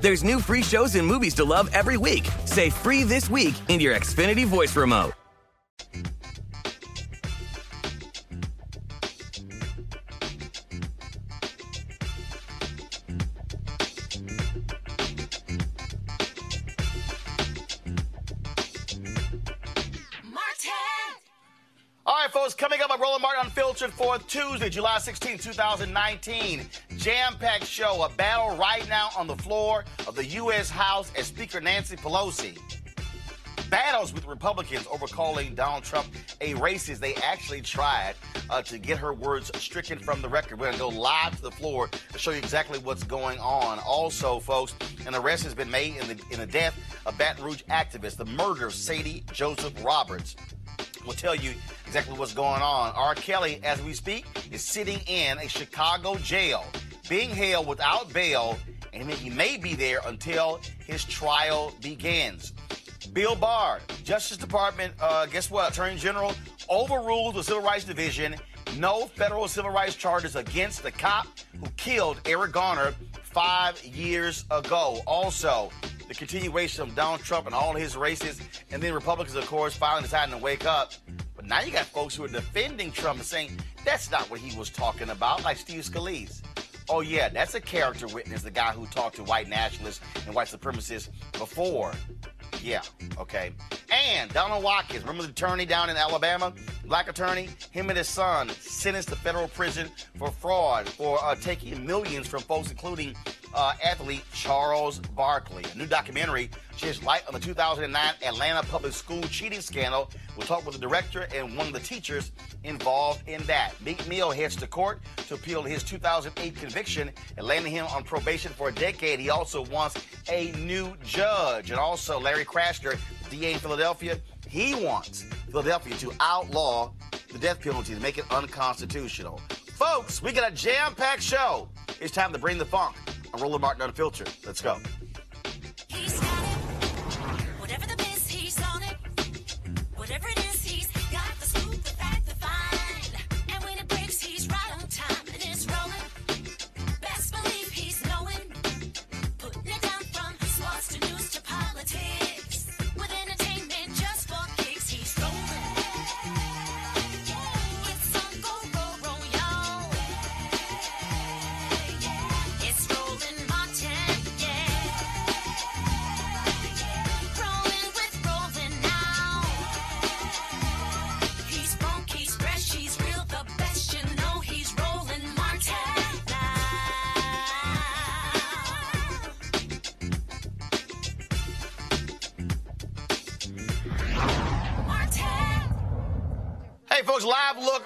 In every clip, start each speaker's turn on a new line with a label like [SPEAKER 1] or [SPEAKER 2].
[SPEAKER 1] There's new free shows and movies to love every week. Say free this week in your Xfinity voice remote.
[SPEAKER 2] All right, folks, coming up on Roland Martin Unfiltered for Tuesday, July 16, 2019. Jam packed show, a battle right now on the floor of the U.S. House as Speaker Nancy Pelosi battles with Republicans over calling Donald Trump a racist. They actually tried uh, to get her words stricken from the record. We're going to go live to the floor to show you exactly what's going on. Also, folks, an arrest has been made in the in the death of Baton Rouge activist, the murder of Sadie Joseph Roberts. We'll tell you exactly what's going on. R. Kelly, as we speak, is sitting in a Chicago jail, being held without bail, and he may be there until his trial begins. Bill Barr, Justice Department, uh, guess what? Attorney General overruled the Civil Rights Division. No federal civil rights charges against the cop who killed Eric Garner five years ago. Also, the continuation of Donald Trump and all his races, and then Republicans, of course, finally deciding to wake up. But now you got folks who are defending Trump and saying that's not what he was talking about, like Steve Scalise. Oh, yeah, that's a character witness, the guy who talked to white nationalists and white supremacists before. Yeah, okay. And Donald Watkins, remember the attorney down in Alabama, black attorney? Him and his son sentenced to federal prison for fraud for uh, taking millions from folks, including uh, athlete Charles Barkley. A new documentary sheds light on the 2009 Atlanta public school cheating scandal. We'll talk with the director and one of the teachers involved in that. Meek Mill heads to court to appeal his 2008 conviction and landing him on probation for a decade. He also wants a new judge. And also Larry Krasner, DA in Philadelphia, he wants Philadelphia to outlaw the death penalty to make it unconstitutional. Folks, we got a jam-packed show. It's time to bring the funk. I'm Roland Martin Unfiltered. Let's go.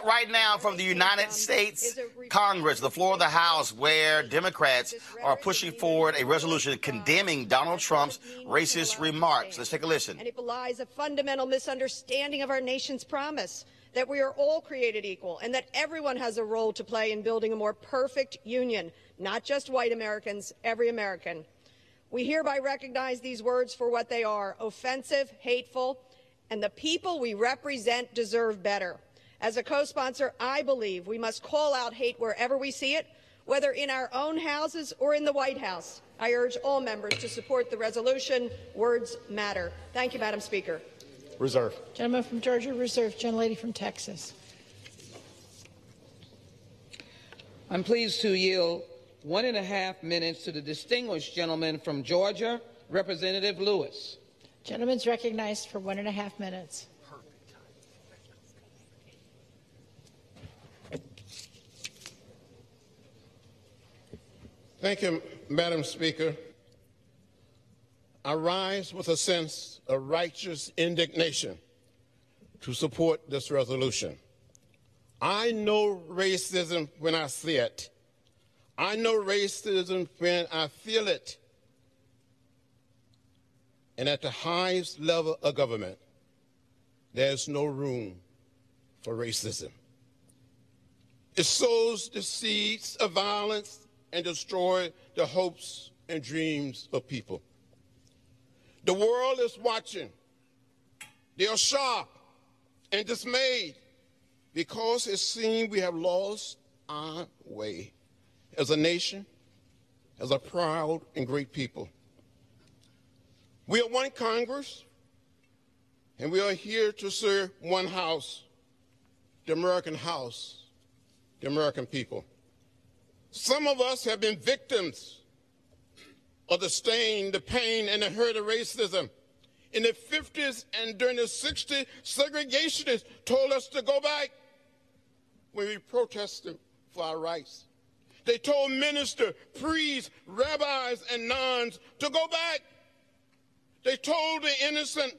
[SPEAKER 3] Right
[SPEAKER 2] now from the United um, States Congress, the floor of the House, where Democrats are pushing forward a resolution condemning Donald Trump's racist remarks. Let's take a listen.
[SPEAKER 4] And it belies a fundamental misunderstanding of our nation's promise that we are all created equal and that everyone has a role to play in building a more perfect union, not just white Americans, every American. We hereby recognize these words for what they are offensive, hateful, and the people we represent deserve better. As a co sponsor, I believe we must call out hate wherever we see it, whether in our own houses or in the White House. I urge all members to support the resolution. Words matter. Thank you, Madam Speaker.
[SPEAKER 5] Reserve.
[SPEAKER 6] Gentleman from Georgia, reserve. Gentlelady from Texas.
[SPEAKER 7] I'm pleased to yield one and a half minutes to the distinguished gentleman from Georgia, Representative Lewis.
[SPEAKER 6] Gentleman's recognized for one and a half minutes.
[SPEAKER 5] Thank you, Madam Speaker. I rise with a sense of righteous indignation to support this resolution. I know racism when I see it. I know racism when I feel it. And at the highest level of government, there's no room for racism. It sows the seeds of violence and destroy the hopes and dreams of people. The world is watching. They are shocked and dismayed because it seems we have lost our way as a nation, as a proud and great people. We are one Congress, and we are here to serve one House, the American House, the American people. Some of us have been victims of the stain, the pain, and the hurt of racism. In the 50s and during the 60s, segregationists told us to go back when we protested for our rights. They told ministers, priests, rabbis, and nuns to go back. They told the innocent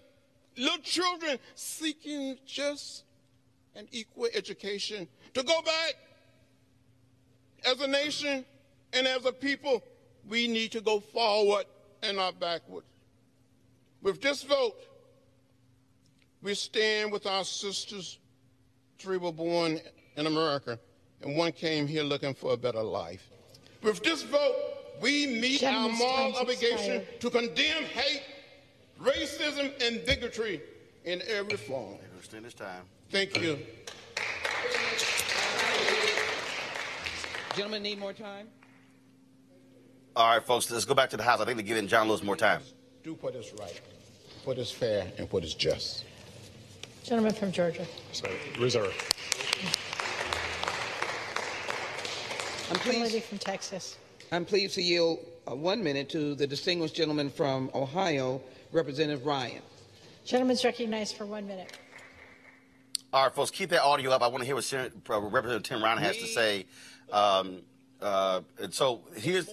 [SPEAKER 5] little children seeking just an equal education to go back. As a nation and as a people, we need to go forward and not backward. With this vote, we stand with our sisters. Three were born in America, and one came here looking for a better life. With this vote, we meet
[SPEAKER 6] Gentleman's
[SPEAKER 5] our moral obligation
[SPEAKER 6] expired.
[SPEAKER 5] to condemn hate, racism, and bigotry in every form.
[SPEAKER 2] Understand this time.
[SPEAKER 5] Thank you.
[SPEAKER 7] Gentlemen need more time?
[SPEAKER 2] All right, folks, let's go back to the House. I think they're giving John Lewis more time.
[SPEAKER 5] Do what is right, what is fair, and what is just.
[SPEAKER 6] Gentleman from Georgia.
[SPEAKER 5] So, reserve.
[SPEAKER 7] I'm
[SPEAKER 6] Gentlelady
[SPEAKER 7] pleased,
[SPEAKER 6] from Texas.
[SPEAKER 7] I'm pleased to yield uh, one minute to the distinguished gentleman from Ohio, Representative Ryan.
[SPEAKER 6] Gentleman's recognized for one minute.
[SPEAKER 2] All right, folks, keep that audio up. I want to hear what Sen- uh, Representative Tim Ryan has to say. Um, uh, and so here's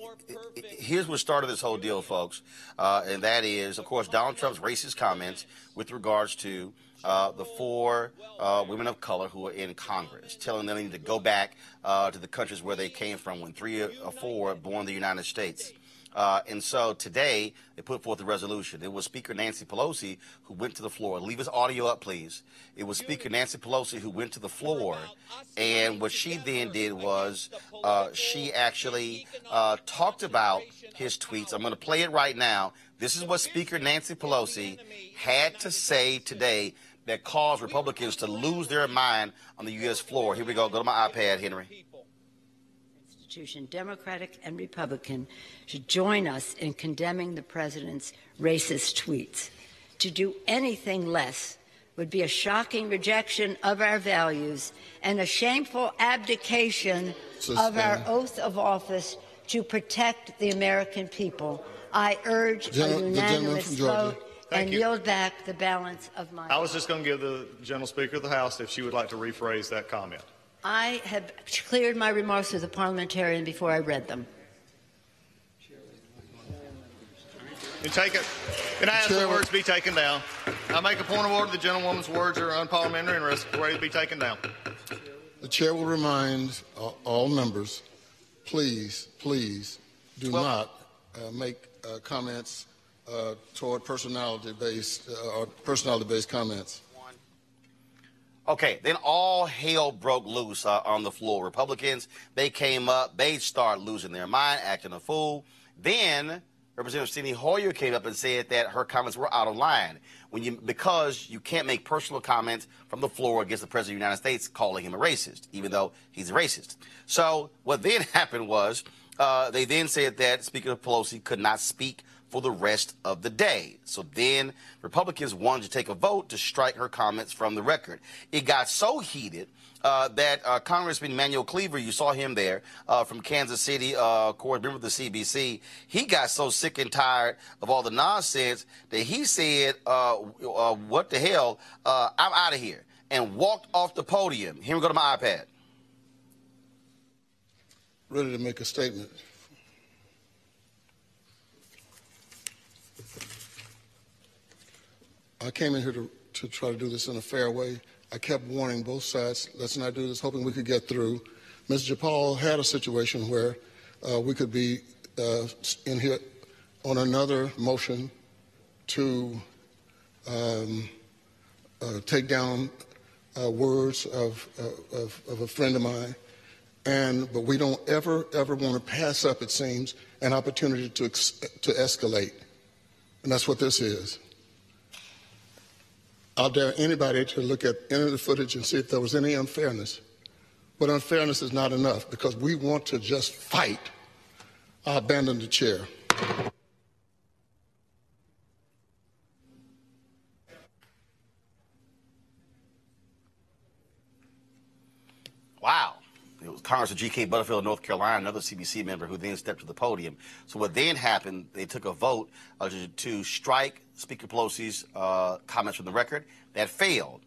[SPEAKER 2] here's what started this whole deal, folks, uh, and that is, of course, Donald Trump's racist comments with regards to uh, the four uh, women of color who are in Congress, telling them they need to go back uh, to the countries where they came from when three or four born in the United States. Uh, and so today they put forth a resolution. It was Speaker Nancy Pelosi who went to the floor. Leave his audio up, please. It was Speaker Nancy Pelosi who went to the floor, and what she then did was uh, she actually uh, talked about his tweets. I'm going to play it right now. This is what Speaker Nancy Pelosi had to say today that caused Republicans to lose their mind on the U.S. floor. Here we go. Go to my iPad, Henry.
[SPEAKER 8] Constitution, Democratic and Republican, should join us in condemning the president's racist tweets. To do anything less would be a shocking rejection of our values and a shameful abdication of our oath of office to protect the American people. I urge
[SPEAKER 5] Gen-
[SPEAKER 8] a unanimous vote
[SPEAKER 9] Thank
[SPEAKER 8] and
[SPEAKER 9] you.
[SPEAKER 8] yield back the balance of my.
[SPEAKER 9] I was just going to give the General Speaker of the House if she would like to rephrase that comment.
[SPEAKER 8] I have cleared my remarks as a parliamentarian before I read them.
[SPEAKER 9] And take it. And I ask the words be taken down. I make a point of order. The gentlewoman's words are unparliamentary and are ready to be taken down.
[SPEAKER 10] The chair will remind all, all members, please, please, do not uh, make uh, comments uh, toward personality-based uh, or personality-based comments.
[SPEAKER 2] Okay, then all hell broke loose uh, on the floor. Republicans, they came up, they started losing their mind, acting a fool. Then Representative Steny Hoyer came up and said that her comments were out of line when you because you can't make personal comments from the floor against the president of the United States, calling him a racist, even though he's a racist. So what then happened was uh, they then said that Speaker Pelosi could not speak for the rest of the day. So then Republicans wanted to take a vote to strike her comments from the record. It got so heated uh, that uh, Congressman Manuel Cleaver, you saw him there uh, from Kansas City, uh, of course, member of the CBC, he got so sick and tired of all the nonsense that he said, uh, uh, what the hell, uh, I'm out of here, and walked off the podium. Here we go to my iPad.
[SPEAKER 10] Ready to make a statement. I came in here to, to try to do this in a fair way. I kept warning both sides, let's not do this, hoping we could get through. Ms. Jayapal had a situation where uh, we could be uh, in here on another motion to um, uh, take down uh, words of, uh, of, of a friend of mine. And, but we don't ever, ever want to pass up, it seems, an opportunity to, ex- to escalate. And that's what this is. I'll dare anybody to look at any of the footage and see if there was any unfairness. But unfairness is not enough because we want to just fight. I abandon the chair.
[SPEAKER 2] Wow. It was Congressman G.K. Butterfield of North Carolina, another CBC member, who then stepped to the podium. So what then happened, they took a vote uh, to, to strike Speaker Pelosi's uh, comments from the record. That failed.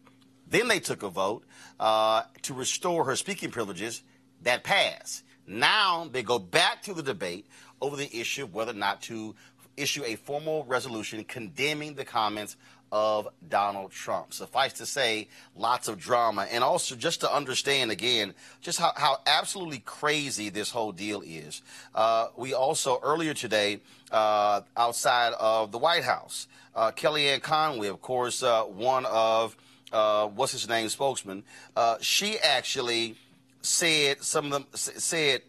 [SPEAKER 2] Then they took a vote uh, to restore her speaking privileges. That passed. Now they go back to the debate over the issue of whether or not to issue a formal resolution condemning the comments of Donald Trump. Suffice to say, lots of drama. And also, just to understand again, just how, how absolutely crazy this whole deal is. Uh, we also, earlier today, uh, outside of the White House, uh, Kellyanne Conway, of course, uh, one of, uh, what's his name, spokesman, uh, she actually said, some of them said,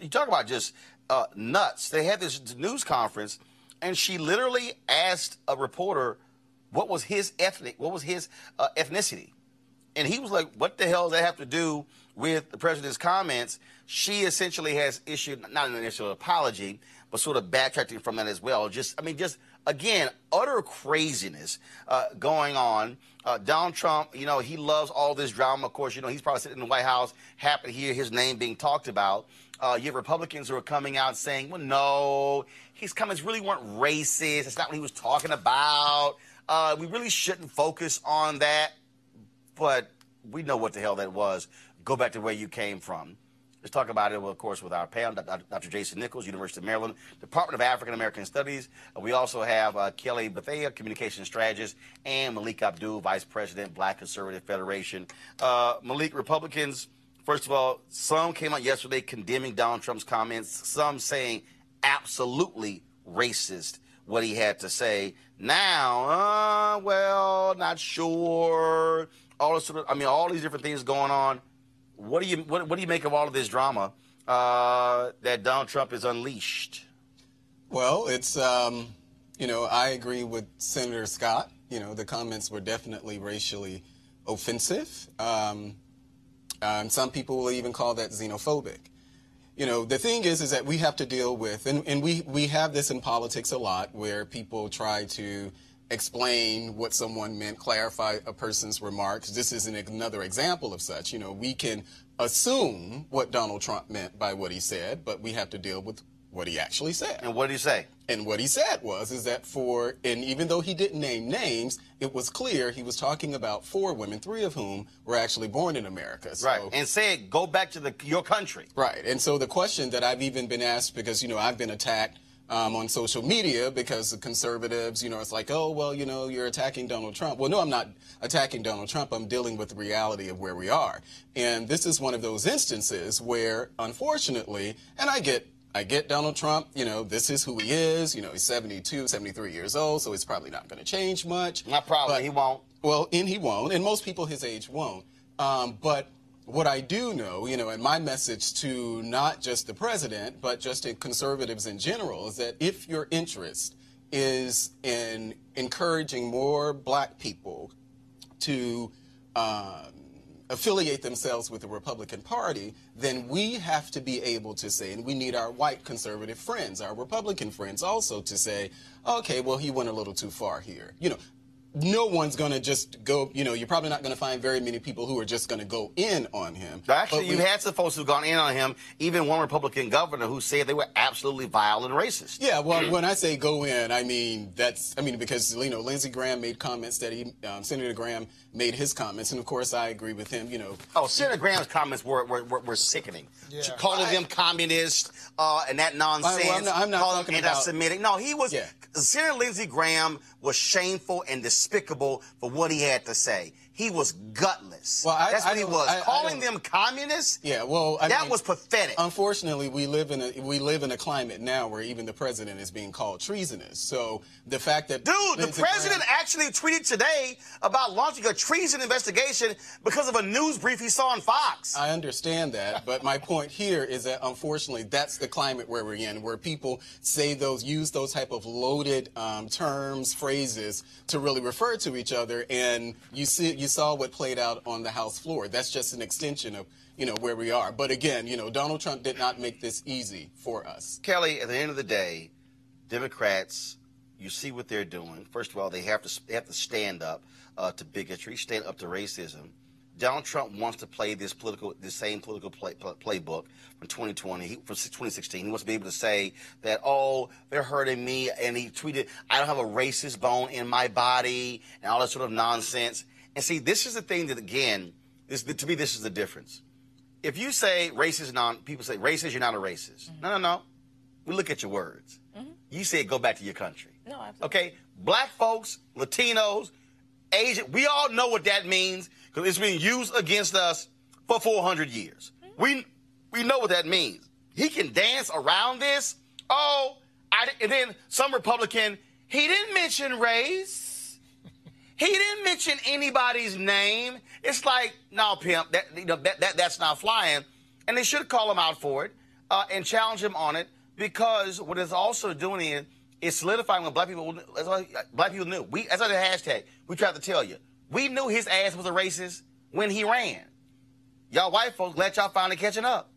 [SPEAKER 2] you talk about just nuts. They had this news conference, and she literally asked a reporter what was his ethnic, what was his uh, ethnicity, and he was like, "What the hell does that have to do with the president's comments?" She essentially has issued not an initial apology, but sort of backtracking from that as well. Just, I mean, just again, utter craziness uh, going on. Uh, Donald Trump, you know, he loves all this drama. Of course, you know, he's probably sitting in the White House, happy to hear his name being talked about. Uh, you have Republicans who are coming out saying, well, no, his comments really weren't racist. That's not what he was talking about. Uh, we really shouldn't focus on that. But we know what the hell that was. Go back to where you came from. Let's talk about it, of course, with our panel, Dr. Jason Nichols, University of Maryland, Department of African American Studies. We also have uh, Kelly Bethea, Communication Strategist, and Malik Abdul, Vice President, Black Conservative Federation. Uh, Malik, Republicans, first of all, some came out yesterday condemning Donald Trump's comments, some saying absolutely racist what he had to say. Now, uh, well, not sure. All this sort of, I mean, all these different things going on. What do you what, what do you make of all of this drama uh, that Donald Trump is unleashed?
[SPEAKER 11] Well, it's um, you know I agree with Senator Scott. You know the comments were definitely racially offensive. Um, and some people will even call that xenophobic. You know the thing is is that we have to deal with and, and we we have this in politics a lot where people try to explain what someone meant, clarify a person's remarks. This is an, another example of such. You know, we can assume what Donald Trump meant by what he said, but we have to deal with what he actually said.
[SPEAKER 2] And what did he say?
[SPEAKER 11] And what he said was is that for and even though he didn't name names, it was clear he was talking about four women, three of whom were actually born in America. So,
[SPEAKER 2] right. And said, go back to the your country.
[SPEAKER 11] Right. And so the question that I've even been asked because you know I've been attacked um, on social media because the conservatives, you know, it's like, oh, well, you know, you're attacking Donald Trump. Well, no, I'm not attacking Donald Trump. I'm dealing with the reality of where we are. And this is one of those instances where, unfortunately, and I get I get Donald Trump, you know, this is who he is. You know, he's 72, 73 years old, so he's probably not going to change much.
[SPEAKER 2] Not probably,
[SPEAKER 11] But-
[SPEAKER 2] he won't.
[SPEAKER 11] Well, and he won't, and most people his age won't. Um, but what I do know, you know, and my message to not just the president, but just to conservatives in general, is that if your interest is in encouraging more black people to um, affiliate themselves with the Republican Party, then we have to be able to say, and we need our white conservative friends, our Republican friends also to say, okay, well, he went a little too far here. You know, no one's going to just go, you know, you're probably not going to find very many people who are just going to go in on him.
[SPEAKER 2] Actually,
[SPEAKER 11] But
[SPEAKER 2] you had some folks who've gone in on him, even one Republican governor who said they were absolutely vile and racist.
[SPEAKER 11] Yeah, well, when I say go in, I mean that's I mean because you know Lindsey Graham made comments that he um, Senator Graham made his comments, and of course I agree with him. You know,
[SPEAKER 2] Oh, Senator Graham's comments were were, were, were sickening.
[SPEAKER 11] Yeah.
[SPEAKER 2] Calling them communists uh, and that nonsense.
[SPEAKER 11] well, I'm not- I'm not
[SPEAKER 2] calling
[SPEAKER 11] talking
[SPEAKER 2] them anti-Semitic. No, he was.
[SPEAKER 11] Yeah.
[SPEAKER 2] Senator Lindsey Graham was shameful and despicable for what he had to say. He was gutless.
[SPEAKER 11] Well, I-
[SPEAKER 2] That's
[SPEAKER 11] I
[SPEAKER 2] what he was.
[SPEAKER 11] I- I
[SPEAKER 2] calling them communists.
[SPEAKER 11] Yeah, well, I
[SPEAKER 2] that
[SPEAKER 11] mean,
[SPEAKER 2] was pathetic.
[SPEAKER 11] Unfortunately, we live in a we live in a climate now where even the president is being called treasonous. So the fact that
[SPEAKER 2] Dude, the president
[SPEAKER 11] Graham-
[SPEAKER 2] actually tweeted today about launching a treason investigation because of a news brief he saw on Fox.
[SPEAKER 11] I understand that, but my point here is that unfortunately that's the climate where we're in, where people say those, use those type of loaded um, terms, phrases to really refer to each other, and you see, you saw what played out on the House floor. That's just an extension of you know where we are. But again, you know, Donald Trump did not make this easy for us.
[SPEAKER 2] Kelly, at the end of the day, Democrats, you see what they're doing. First of all, they have to they have to stand up uh, to bigotry, stand up to racism. Donald Trump wants to play this political, this same political play, playbook from 2020, he, from 2016. He wants to be able to say that, oh, they're hurting me, and he tweeted, "I don't have a racist bone in my body," and all that sort of nonsense. And see, this is the thing that again, this to me, this is the difference. If you say racist, non people say racist, you're not a racist. Mm-hmm. No, no, no. We look at your words. Mm-hmm. You said go back to your country.
[SPEAKER 12] No, absolutely.
[SPEAKER 2] Okay, black folks, Latinos, Asian, we all know what that means because it's been used against us for 400 years. Mm-hmm. We we know what that means. He can dance around this. Oh, I, and then some Republican, he didn't mention race. He didn't mention anybody's name. It's like, no, pimp, that, you know, that, that that's not flying. And they should call him out for it uh, and challenge him on it because what it's also doing is solidifying what black people what black people knew. We that's like the hashtag. We tried to tell you. We knew his ass was a racist when he ran. Y'all white folks, glad y'all finally catching up.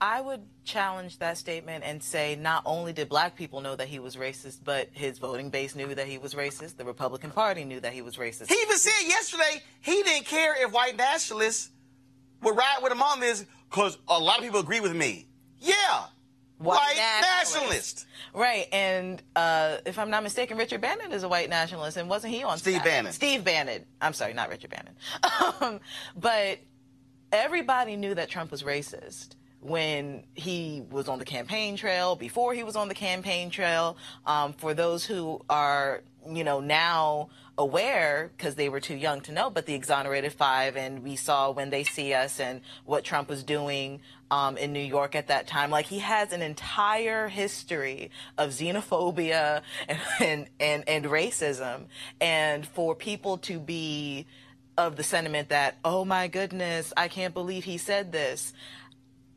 [SPEAKER 12] I would challenge that statement and say not only did black people know that he was racist, but his voting base knew that he was racist. The Republican Party knew that he was racist.
[SPEAKER 2] He even said yesterday he didn't care if white nationalists would ride with him on this because a lot of people agree with me. Yeah, white, nationalist.
[SPEAKER 12] Right, and uh, if I'm not mistaken, Richard Bannon is a white nationalist, and wasn't he on
[SPEAKER 2] Steve
[SPEAKER 12] staff?
[SPEAKER 2] Bannon.
[SPEAKER 12] Steve Bannon. I'm sorry, not Richard Bannon. um, but everybody knew that Trump was racist when he was on the campaign trail, before he was on the campaign trail. Um, for those who are, you know, now aware because they were too young to know, but the exonerated five, and we saw when they see us and what Trump was doing um, in New York at that time. Like he has an entire history of xenophobia and, and, and, and racism. And for people to be of the sentiment that, oh my goodness, I can't believe he said this.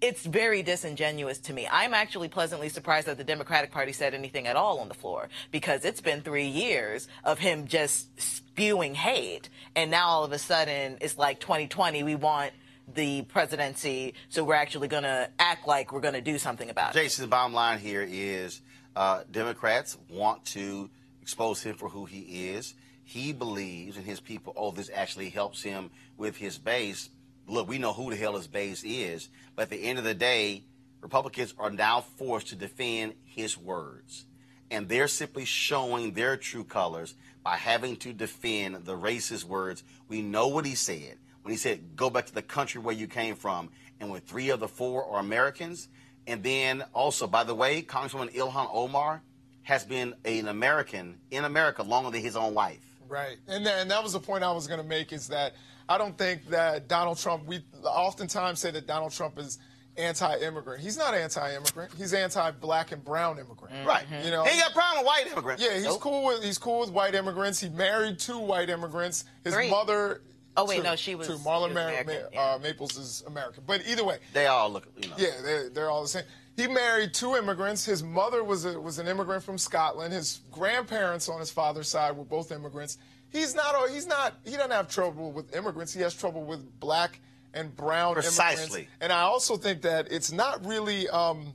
[SPEAKER 12] It's very disingenuous to me. I'm actually pleasantly surprised that the Democratic Party said anything at all on the floor because it's been three years of him just spewing hate. And now all of a sudden it's like 2020, we want the presidency, so we're actually going to act like we're going to do something about it.
[SPEAKER 2] Jason, the bottom line here is uh, Democrats want to expose him for who he is. He believes, and his people, oh, this actually helps him with his base. Look, we know who the hell his base is, but at the end of the day, Republicans are now forced to defend his words. And they're simply showing their true colors by having to defend the racist words. We know what he said when he said, go back to the country where you came from. And when three of the four are Americans, And then also, by the way, Congresswoman Ilhan Omar has been an American in America longer than his own wife.
[SPEAKER 13] Right. And, then, and that was the point I was going to make is that I don't think that Donald Trump, we oftentimes say that Donald Trump is anti-immigrant. He's not anti-immigrant. He's anti-black and brown immigrant.
[SPEAKER 2] Right.
[SPEAKER 13] You know,
[SPEAKER 2] he got a problem with white immigrants.
[SPEAKER 13] Yeah, he's
[SPEAKER 2] Nope.
[SPEAKER 13] cool with he's cool with white immigrants. He married two white immigrants. His
[SPEAKER 12] Three.
[SPEAKER 13] mother.
[SPEAKER 12] Oh, wait,
[SPEAKER 13] two,
[SPEAKER 12] no, she was- she
[SPEAKER 13] Marla
[SPEAKER 12] was
[SPEAKER 13] Ma- Ma- uh, Maples is American, but either way,
[SPEAKER 2] They all look, you know.
[SPEAKER 13] yeah, they're, they're all the same. He married two immigrants. His mother was a, was an immigrant from Scotland. His grandparents on his father's side were both immigrants. He's not. a- He's not. He doesn't have trouble with immigrants. He has trouble with black and brown
[SPEAKER 2] Precisely.
[SPEAKER 13] immigrants. And I also think that it's not really um,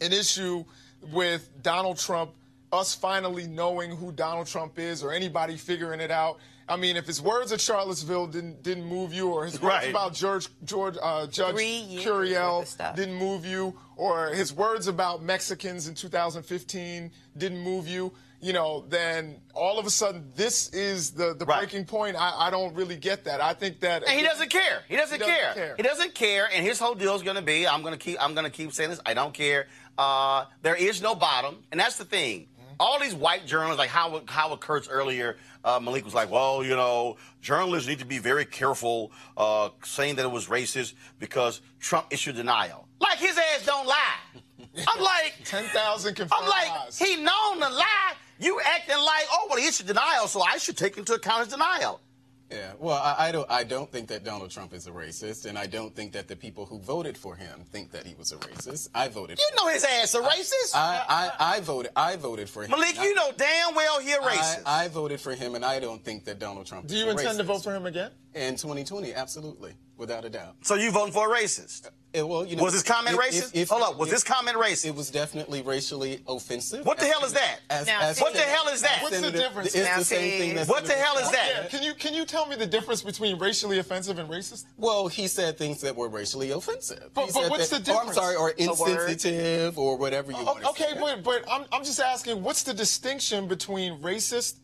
[SPEAKER 13] an issue with Donald Trump, us finally knowing who Donald Trump is, or anybody figuring it out. I mean, if his words at Charlottesville didn't didn't move you, or his words
[SPEAKER 2] Right.
[SPEAKER 13] about George George uh, Judge
[SPEAKER 12] Three
[SPEAKER 13] Curiel
[SPEAKER 12] worth of stuff.
[SPEAKER 13] didn't move you, or his words about Mexicans in 2015 didn't move you, you know, then all of a sudden this is the, the
[SPEAKER 2] Right.
[SPEAKER 13] breaking point. I, I don't really get that. I think that
[SPEAKER 2] And he doesn't care. He doesn't,
[SPEAKER 13] He doesn't
[SPEAKER 2] care.
[SPEAKER 13] care.
[SPEAKER 2] He doesn't care. And his whole deal is going to be, I'm going to keep, I'm going to keep saying this. I don't care. Uh, there is no bottom, and that's the thing.
[SPEAKER 13] Mm-hmm.
[SPEAKER 2] All these white journalists, like Howard, Howard Kurtz earlier, uh, Malik was like, well, you know, journalists need to be very careful uh, saying that it was racist because Trump issued denial. Like his ass don't lie. I'm like,
[SPEAKER 13] 10,000 confirmed
[SPEAKER 2] I'm like,
[SPEAKER 13] lies.
[SPEAKER 2] he known to lie. You acting like, oh, well, he issued denial, so I should take into account his denial.
[SPEAKER 11] Yeah, well, I, I don't. I don't think that Donald Trump is a racist, and I don't think that the people who voted for him think that he was a racist. I voted.
[SPEAKER 2] You know his ass a racist.
[SPEAKER 11] I, I, I voted. I voted for him.
[SPEAKER 2] Malik, you know damn well he a racist.
[SPEAKER 11] I, I voted for him, and I don't think that Donald Trump.
[SPEAKER 13] Do
[SPEAKER 11] is
[SPEAKER 13] you
[SPEAKER 11] a
[SPEAKER 13] intend to vote for him again?
[SPEAKER 11] in 2020? Absolutely, without a doubt.
[SPEAKER 2] So you voting for a racist?
[SPEAKER 11] Uh, well, you know,
[SPEAKER 2] Was this comment
[SPEAKER 11] if-
[SPEAKER 2] racist?
[SPEAKER 11] if- if-
[SPEAKER 2] Hold up, was
[SPEAKER 11] if-
[SPEAKER 2] this comment racist?
[SPEAKER 11] It was definitely racially offensive.
[SPEAKER 2] What the hell is that?
[SPEAKER 11] As,
[SPEAKER 12] Now,
[SPEAKER 11] as
[SPEAKER 2] What the hell is that?
[SPEAKER 13] What's the difference?
[SPEAKER 11] It's
[SPEAKER 12] Now,
[SPEAKER 11] the same thing. That
[SPEAKER 2] What the hell is that?
[SPEAKER 11] said.
[SPEAKER 13] Can you can you tell me the difference between racially offensive and racist?
[SPEAKER 11] Well, he said things that were racially offensive.
[SPEAKER 13] But- but what's
[SPEAKER 11] that-
[SPEAKER 13] the
[SPEAKER 11] Or, I'm
[SPEAKER 13] difference?
[SPEAKER 11] sorry, or insensitive, or whatever you want to
[SPEAKER 13] Oh, Okay,
[SPEAKER 11] say.
[SPEAKER 13] but but I'm I'm just asking, what's the distinction between racist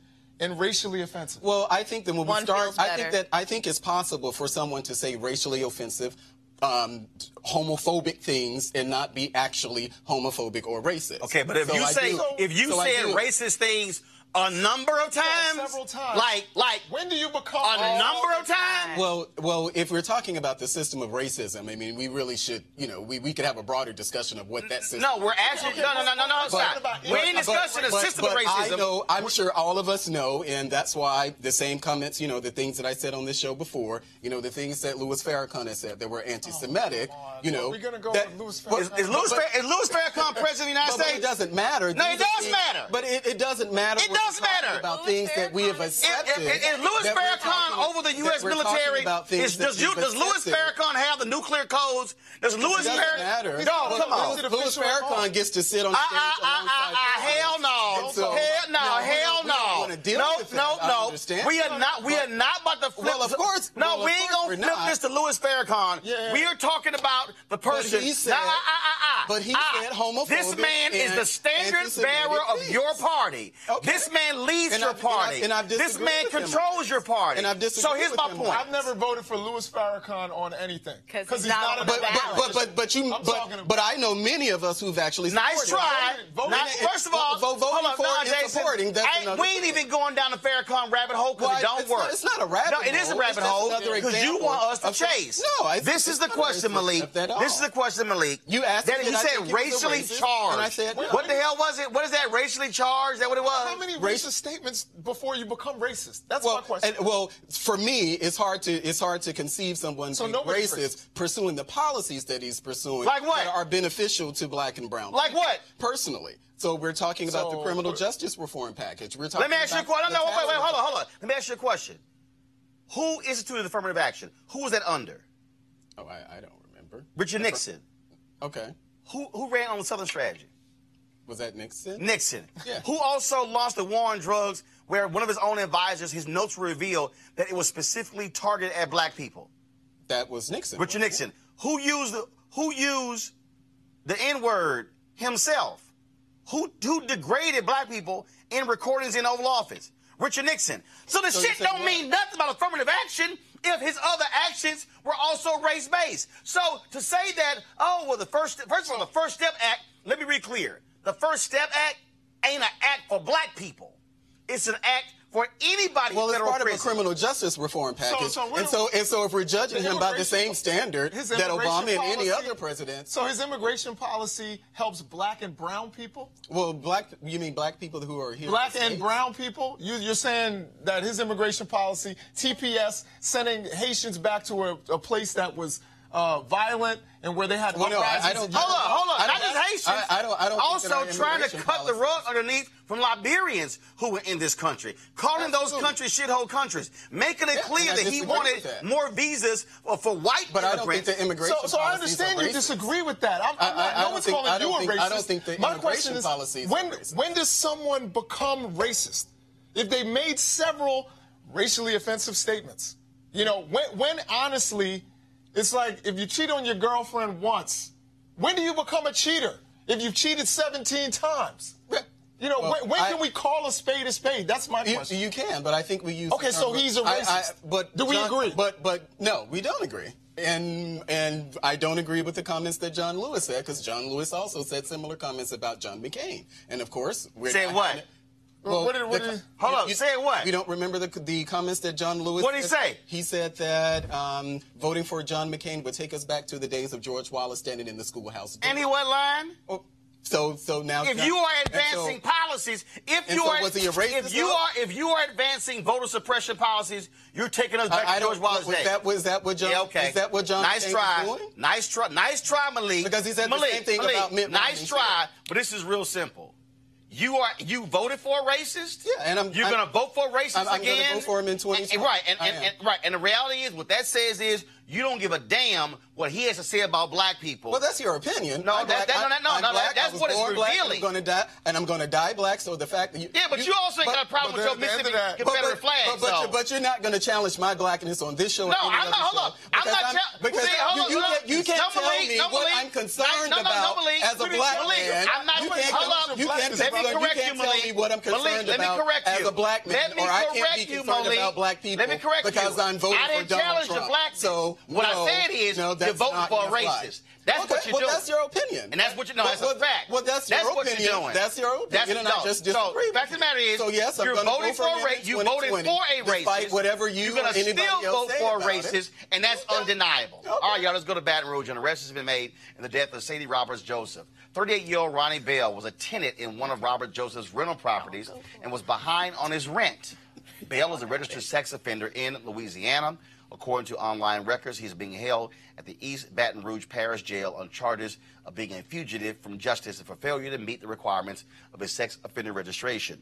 [SPEAKER 13] and racially offensive?
[SPEAKER 11] Well, I think that when
[SPEAKER 12] One
[SPEAKER 11] we start, I think that I think it's possible for someone to say racially offensive, um, homophobic things and not be actually homophobic or racist.
[SPEAKER 2] Okay, but if
[SPEAKER 11] So
[SPEAKER 2] you
[SPEAKER 11] I
[SPEAKER 2] say
[SPEAKER 11] do-
[SPEAKER 2] if you
[SPEAKER 11] so I
[SPEAKER 2] said racist things a number of times,
[SPEAKER 13] several times.
[SPEAKER 2] like like
[SPEAKER 13] When do you become
[SPEAKER 2] a
[SPEAKER 13] all
[SPEAKER 2] number of times.
[SPEAKER 11] Well, well, if we're talking about the system of racism, I mean, we really should, you know, we, we could have a broader discussion of what that system.
[SPEAKER 2] No, we're actually no no no no no.
[SPEAKER 11] But-
[SPEAKER 13] but-
[SPEAKER 2] We ain't discussing the
[SPEAKER 11] but-
[SPEAKER 2] system
[SPEAKER 11] but
[SPEAKER 2] of racism.
[SPEAKER 11] I know, I'm sure all of us know, and that's why the same comments, you know, the things that I said on this show before, you know, the things that Louis Farrakhan has said that were anti-Semitic, oh, you know.
[SPEAKER 13] We're gonna go
[SPEAKER 11] that-
[SPEAKER 13] with Louis
[SPEAKER 2] Is,
[SPEAKER 13] Farrakhan.
[SPEAKER 2] is Louis
[SPEAKER 11] But-
[SPEAKER 2] Farrakhan, is Louis Farrakhan president of the United
[SPEAKER 11] But, but
[SPEAKER 2] States?
[SPEAKER 11] it doesn't matter.
[SPEAKER 2] No, it does matter.
[SPEAKER 11] But it, it doesn't matter.
[SPEAKER 2] It
[SPEAKER 11] when we're
[SPEAKER 2] does matter.
[SPEAKER 11] About
[SPEAKER 12] Louis
[SPEAKER 11] things that we have
[SPEAKER 12] Farrakhan-
[SPEAKER 2] Is,
[SPEAKER 11] accepted.
[SPEAKER 2] is, is Louis
[SPEAKER 11] that
[SPEAKER 2] Farrakhan over the U.S. military?
[SPEAKER 11] about
[SPEAKER 2] Is, does, you, does Louis
[SPEAKER 11] accepted.
[SPEAKER 2] Farrakhan have the nuclear codes? Does Louis
[SPEAKER 11] It doesn't
[SPEAKER 2] Farrakhan? No, come on.
[SPEAKER 11] Louis, Louis Farrakhan gets to sit on stage alongside
[SPEAKER 2] uh, hell no. Hell no. Hell
[SPEAKER 11] don't- we don't
[SPEAKER 2] no. no, no, no.
[SPEAKER 11] Understand.
[SPEAKER 2] We are not. We are not about to flip.
[SPEAKER 11] Well, of course-
[SPEAKER 2] No,
[SPEAKER 11] well,
[SPEAKER 2] we ain't gonna flip
[SPEAKER 11] not.
[SPEAKER 2] this to Louis Farrakhan.
[SPEAKER 13] Yeah.
[SPEAKER 2] We are talking about the
[SPEAKER 11] But
[SPEAKER 2] person.
[SPEAKER 11] he said-
[SPEAKER 2] Nah, uh, uh, uh.
[SPEAKER 11] but he said homophobic
[SPEAKER 2] This man is the standard
[SPEAKER 11] anti-Semitic
[SPEAKER 2] bearer of
[SPEAKER 11] things.
[SPEAKER 2] your party.
[SPEAKER 11] Okay.
[SPEAKER 2] This man leads
[SPEAKER 11] And
[SPEAKER 2] your
[SPEAKER 11] I've- and I've-
[SPEAKER 2] party.
[SPEAKER 11] and I've
[SPEAKER 2] this man
[SPEAKER 11] with him.
[SPEAKER 2] controls your party.
[SPEAKER 11] And I've
[SPEAKER 2] so here's my point.
[SPEAKER 13] I've never voted for Louis Farrakhan on anything because
[SPEAKER 12] he's
[SPEAKER 13] he's
[SPEAKER 12] not
[SPEAKER 13] not a
[SPEAKER 12] the
[SPEAKER 11] But, but, but, but, but you,
[SPEAKER 13] I'm
[SPEAKER 11] but, but I know many of us who've actually
[SPEAKER 2] Nice
[SPEAKER 11] supported
[SPEAKER 2] try.
[SPEAKER 11] him.
[SPEAKER 13] Voting-
[SPEAKER 2] Not- first of all,
[SPEAKER 11] voting for
[SPEAKER 2] no,
[SPEAKER 11] and supporting, that's
[SPEAKER 2] we ain't even going down the Farrakhan rabbit hole because
[SPEAKER 11] Well,
[SPEAKER 2] it don't
[SPEAKER 11] it's
[SPEAKER 2] work.
[SPEAKER 11] not- it's not a rabbit hole.
[SPEAKER 2] No, it is a rabbit hole because you want us to chase.
[SPEAKER 11] No, I-
[SPEAKER 2] this is the question, Malik. This is the question, Malik.
[SPEAKER 11] You asked
[SPEAKER 2] that you said
[SPEAKER 11] think he was a
[SPEAKER 2] racially
[SPEAKER 11] racist?
[SPEAKER 2] charged.
[SPEAKER 11] And I said no.
[SPEAKER 2] what the hell was it? What is that? Racially charged? Is that what it was?
[SPEAKER 13] How many racist statements before you become racist? That's
[SPEAKER 11] well,
[SPEAKER 13] my question.
[SPEAKER 11] And, well, for me, it's hard to it's hard to conceive someone
[SPEAKER 13] So
[SPEAKER 11] being
[SPEAKER 13] nobody's
[SPEAKER 11] racist pursuing the policies that he's pursuing
[SPEAKER 2] Like what?
[SPEAKER 11] that are beneficial to black and brown.
[SPEAKER 2] Like what?
[SPEAKER 11] Personally. So we're talking about the criminal justice reform package. We're talking
[SPEAKER 2] Let me ask you a question. No, wait, wait, hold on, hold on. Let me ask you a question. Who instituted affirmative action? Who was that under?
[SPEAKER 11] Oh, I, I don't remember.
[SPEAKER 2] Richard Nixon.
[SPEAKER 11] Okay.
[SPEAKER 2] Who who ran on the Southern Strategy?
[SPEAKER 11] Was that Nixon?
[SPEAKER 2] Nixon.
[SPEAKER 11] Yeah.
[SPEAKER 2] Who also launched the war on drugs, where one of his own advisors, his notes revealed that it was specifically targeted at black people.
[SPEAKER 11] That was Nixon.
[SPEAKER 2] Richard Nixon. Who used the who used the N word himself? Who who degraded black people in recordings in Oval Office? Richard Nixon. So the
[SPEAKER 11] So
[SPEAKER 2] shit don't
[SPEAKER 11] what?
[SPEAKER 2] mean nothing about affirmative action if his other actions were also race based. So to say that, oh, well, the first, first of all, the First Step Act, let me be clear. The First Step Act ain't an act for black people. It's an act for anybody
[SPEAKER 11] Well, it's part of a criminal justice reform package,
[SPEAKER 13] so what
[SPEAKER 11] and so and so if we're judging him by the same standard that Obama and any other president.
[SPEAKER 13] So his immigration policy helps black and brown people?
[SPEAKER 11] Well, black. You mean black people who are here?
[SPEAKER 13] Black and brown people? You, you're saying that his immigration policy, TPS, sending Haitians back to a, a place that was uh, violent and where they had
[SPEAKER 11] Well, no, I- I don't-
[SPEAKER 2] Hold on, hold on.
[SPEAKER 11] I
[SPEAKER 2] Not
[SPEAKER 11] don't-
[SPEAKER 2] just Haitians.
[SPEAKER 11] I- I don't- I don't
[SPEAKER 2] also trying to
[SPEAKER 11] immigration
[SPEAKER 2] cut the rug underneath from Liberians who were in this country, calling those countries shithole countries, making it
[SPEAKER 11] Yeah,
[SPEAKER 2] clear that he wanted
[SPEAKER 11] that.
[SPEAKER 2] more visas for, for white
[SPEAKER 11] But I don't think
[SPEAKER 2] immigrants.
[SPEAKER 11] the immigration
[SPEAKER 13] So, so I understand you disagree with that. I'm, I'm
[SPEAKER 11] I-
[SPEAKER 13] not,
[SPEAKER 11] I- I
[SPEAKER 13] no
[SPEAKER 11] don't
[SPEAKER 13] one's
[SPEAKER 11] think-
[SPEAKER 13] calling
[SPEAKER 11] I
[SPEAKER 13] you
[SPEAKER 11] don't
[SPEAKER 13] a
[SPEAKER 11] think-
[SPEAKER 13] racist.
[SPEAKER 11] I don't think the
[SPEAKER 13] My
[SPEAKER 11] immigration
[SPEAKER 13] question is,
[SPEAKER 11] policies
[SPEAKER 13] when, when does someone become racist? If they made several racially offensive statements. You know, when, when honestly, it's like if you cheat on your girlfriend once, when do you become a cheater? If you've cheated 17 times. You know,
[SPEAKER 11] Well,
[SPEAKER 13] when, when
[SPEAKER 11] I-
[SPEAKER 13] can we call a spade a spade? That's my
[SPEAKER 11] You,
[SPEAKER 13] question.
[SPEAKER 11] you can, but I think we use.
[SPEAKER 13] Okay, so he's a racist.
[SPEAKER 11] but
[SPEAKER 13] Do we
[SPEAKER 11] John-
[SPEAKER 13] agree?
[SPEAKER 11] But but no, we don't agree. And and I don't agree with the comments that John Lewis said because John Lewis also said similar comments about John McCain. And of course, we're
[SPEAKER 2] Said
[SPEAKER 11] not
[SPEAKER 2] what?
[SPEAKER 13] Well, what did- what did-
[SPEAKER 2] Hold up, say what?
[SPEAKER 11] You don't remember the the comments that John Lewis?
[SPEAKER 2] What did he
[SPEAKER 11] said?
[SPEAKER 2] say?
[SPEAKER 11] He said that um, voting for John McCain would take us back to the days of George Wallace standing in the schoolhouse. door.
[SPEAKER 2] And he what line?
[SPEAKER 11] Oh, so so now
[SPEAKER 2] If
[SPEAKER 11] John-
[SPEAKER 2] you are
[SPEAKER 11] and so-
[SPEAKER 2] advancing policies, if you
[SPEAKER 11] so
[SPEAKER 2] are
[SPEAKER 11] was he a
[SPEAKER 2] if you are if you are advancing voter suppression policies, you're taking us back
[SPEAKER 11] I, I
[SPEAKER 2] to George. Wallace
[SPEAKER 11] Was
[SPEAKER 2] Day.
[SPEAKER 11] that was that what John?
[SPEAKER 2] yeah, okay.
[SPEAKER 11] Is that what John?
[SPEAKER 2] Nice
[SPEAKER 11] McCain
[SPEAKER 2] try. Nice try. Nice try, Malik.
[SPEAKER 11] Because he said the same thing
[SPEAKER 2] Malik,
[SPEAKER 11] about Mitt
[SPEAKER 2] Nice
[SPEAKER 11] Romney,
[SPEAKER 2] try, but this is real simple. You are you voted for a racist.
[SPEAKER 11] Yeah, and I'm-
[SPEAKER 2] you're
[SPEAKER 11] I'm-
[SPEAKER 2] going to vote for a racist
[SPEAKER 11] I'm- I'm gonna vote for him in 2020.
[SPEAKER 2] And- Right, and,
[SPEAKER 11] I
[SPEAKER 2] and, and- right, and the reality is, what that says is you don't give a damn what he has to say about black people.
[SPEAKER 11] Well, that's your opinion.
[SPEAKER 2] No,
[SPEAKER 11] I'm
[SPEAKER 2] that-
[SPEAKER 11] black.
[SPEAKER 2] that- no, that- no,
[SPEAKER 11] I'm
[SPEAKER 2] no,
[SPEAKER 11] black.
[SPEAKER 2] that's
[SPEAKER 11] I
[SPEAKER 2] what it's
[SPEAKER 11] born black,
[SPEAKER 2] revealing.
[SPEAKER 11] I'm going to die, and I'm going to die black. So the fact that you,
[SPEAKER 2] Yeah, but you also ain't got a problem with your
[SPEAKER 13] at the end of
[SPEAKER 2] Mississippi
[SPEAKER 13] that-
[SPEAKER 2] Confederate
[SPEAKER 11] but,
[SPEAKER 2] flag.
[SPEAKER 11] but, but,
[SPEAKER 2] so.
[SPEAKER 11] you're, but you're not going to challenge my blackness on this show.
[SPEAKER 2] No,
[SPEAKER 11] or any
[SPEAKER 2] I'm
[SPEAKER 11] other
[SPEAKER 2] not- hold
[SPEAKER 11] show,
[SPEAKER 2] on. I'm
[SPEAKER 11] because
[SPEAKER 2] not chal-
[SPEAKER 11] because
[SPEAKER 2] See, hold
[SPEAKER 11] you,
[SPEAKER 2] on,
[SPEAKER 11] you
[SPEAKER 2] hold on.
[SPEAKER 11] can't, you can't tell me what I'm concerned about as a black
[SPEAKER 2] Malik,
[SPEAKER 11] man.
[SPEAKER 2] I'm not-
[SPEAKER 11] you can't,
[SPEAKER 2] hold up.
[SPEAKER 11] you can't,
[SPEAKER 2] Let me
[SPEAKER 11] you can't
[SPEAKER 2] you,
[SPEAKER 11] tell me what I'm concerned about as a black man,
[SPEAKER 2] Let me
[SPEAKER 11] or I can't be
[SPEAKER 2] correct you,
[SPEAKER 11] concerned about black people
[SPEAKER 2] Let me correct
[SPEAKER 11] because. I'm voting for
[SPEAKER 2] didn't
[SPEAKER 11] Donald
[SPEAKER 2] challenge
[SPEAKER 11] Trump.
[SPEAKER 2] the black.
[SPEAKER 11] So
[SPEAKER 2] what
[SPEAKER 11] no,
[SPEAKER 2] I said is
[SPEAKER 11] no,
[SPEAKER 2] you're voting for a racist. That's
[SPEAKER 11] okay,
[SPEAKER 2] what you're
[SPEAKER 11] well,
[SPEAKER 2] doing.
[SPEAKER 11] that's your opinion.
[SPEAKER 2] And that's what you know.
[SPEAKER 11] Well,
[SPEAKER 2] That's a
[SPEAKER 11] well,
[SPEAKER 2] fact.
[SPEAKER 11] Well, that's your
[SPEAKER 2] what
[SPEAKER 11] opinion.
[SPEAKER 2] you're doing.
[SPEAKER 11] That's your opinion,
[SPEAKER 2] That's,
[SPEAKER 11] and I
[SPEAKER 2] no,
[SPEAKER 11] just
[SPEAKER 2] no,
[SPEAKER 11] disagree.
[SPEAKER 2] Fact of the matter is,
[SPEAKER 11] So, yes, I'm
[SPEAKER 2] you're voting
[SPEAKER 11] for
[SPEAKER 2] a racist. You voted
[SPEAKER 11] 2020,
[SPEAKER 2] for a racist.
[SPEAKER 11] despite whatever you
[SPEAKER 2] You're gonna still vote for a
[SPEAKER 11] it.
[SPEAKER 2] racist, and that's undeniable. All right, y'all, let's go to Baton Rouge. An arrest has been made in the death of Sadie Roberts Joseph. 38-year-old Ronnie Bell was a tenant in one of Robert Joseph's rental properties oh, and was behind on his rent. Bell is a registered sex offender in Louisiana. According to online records, he's being held at the East Baton Rouge Parish Jail on charges of being a fugitive from justice and for failure to meet the requirements of his sex offender registration.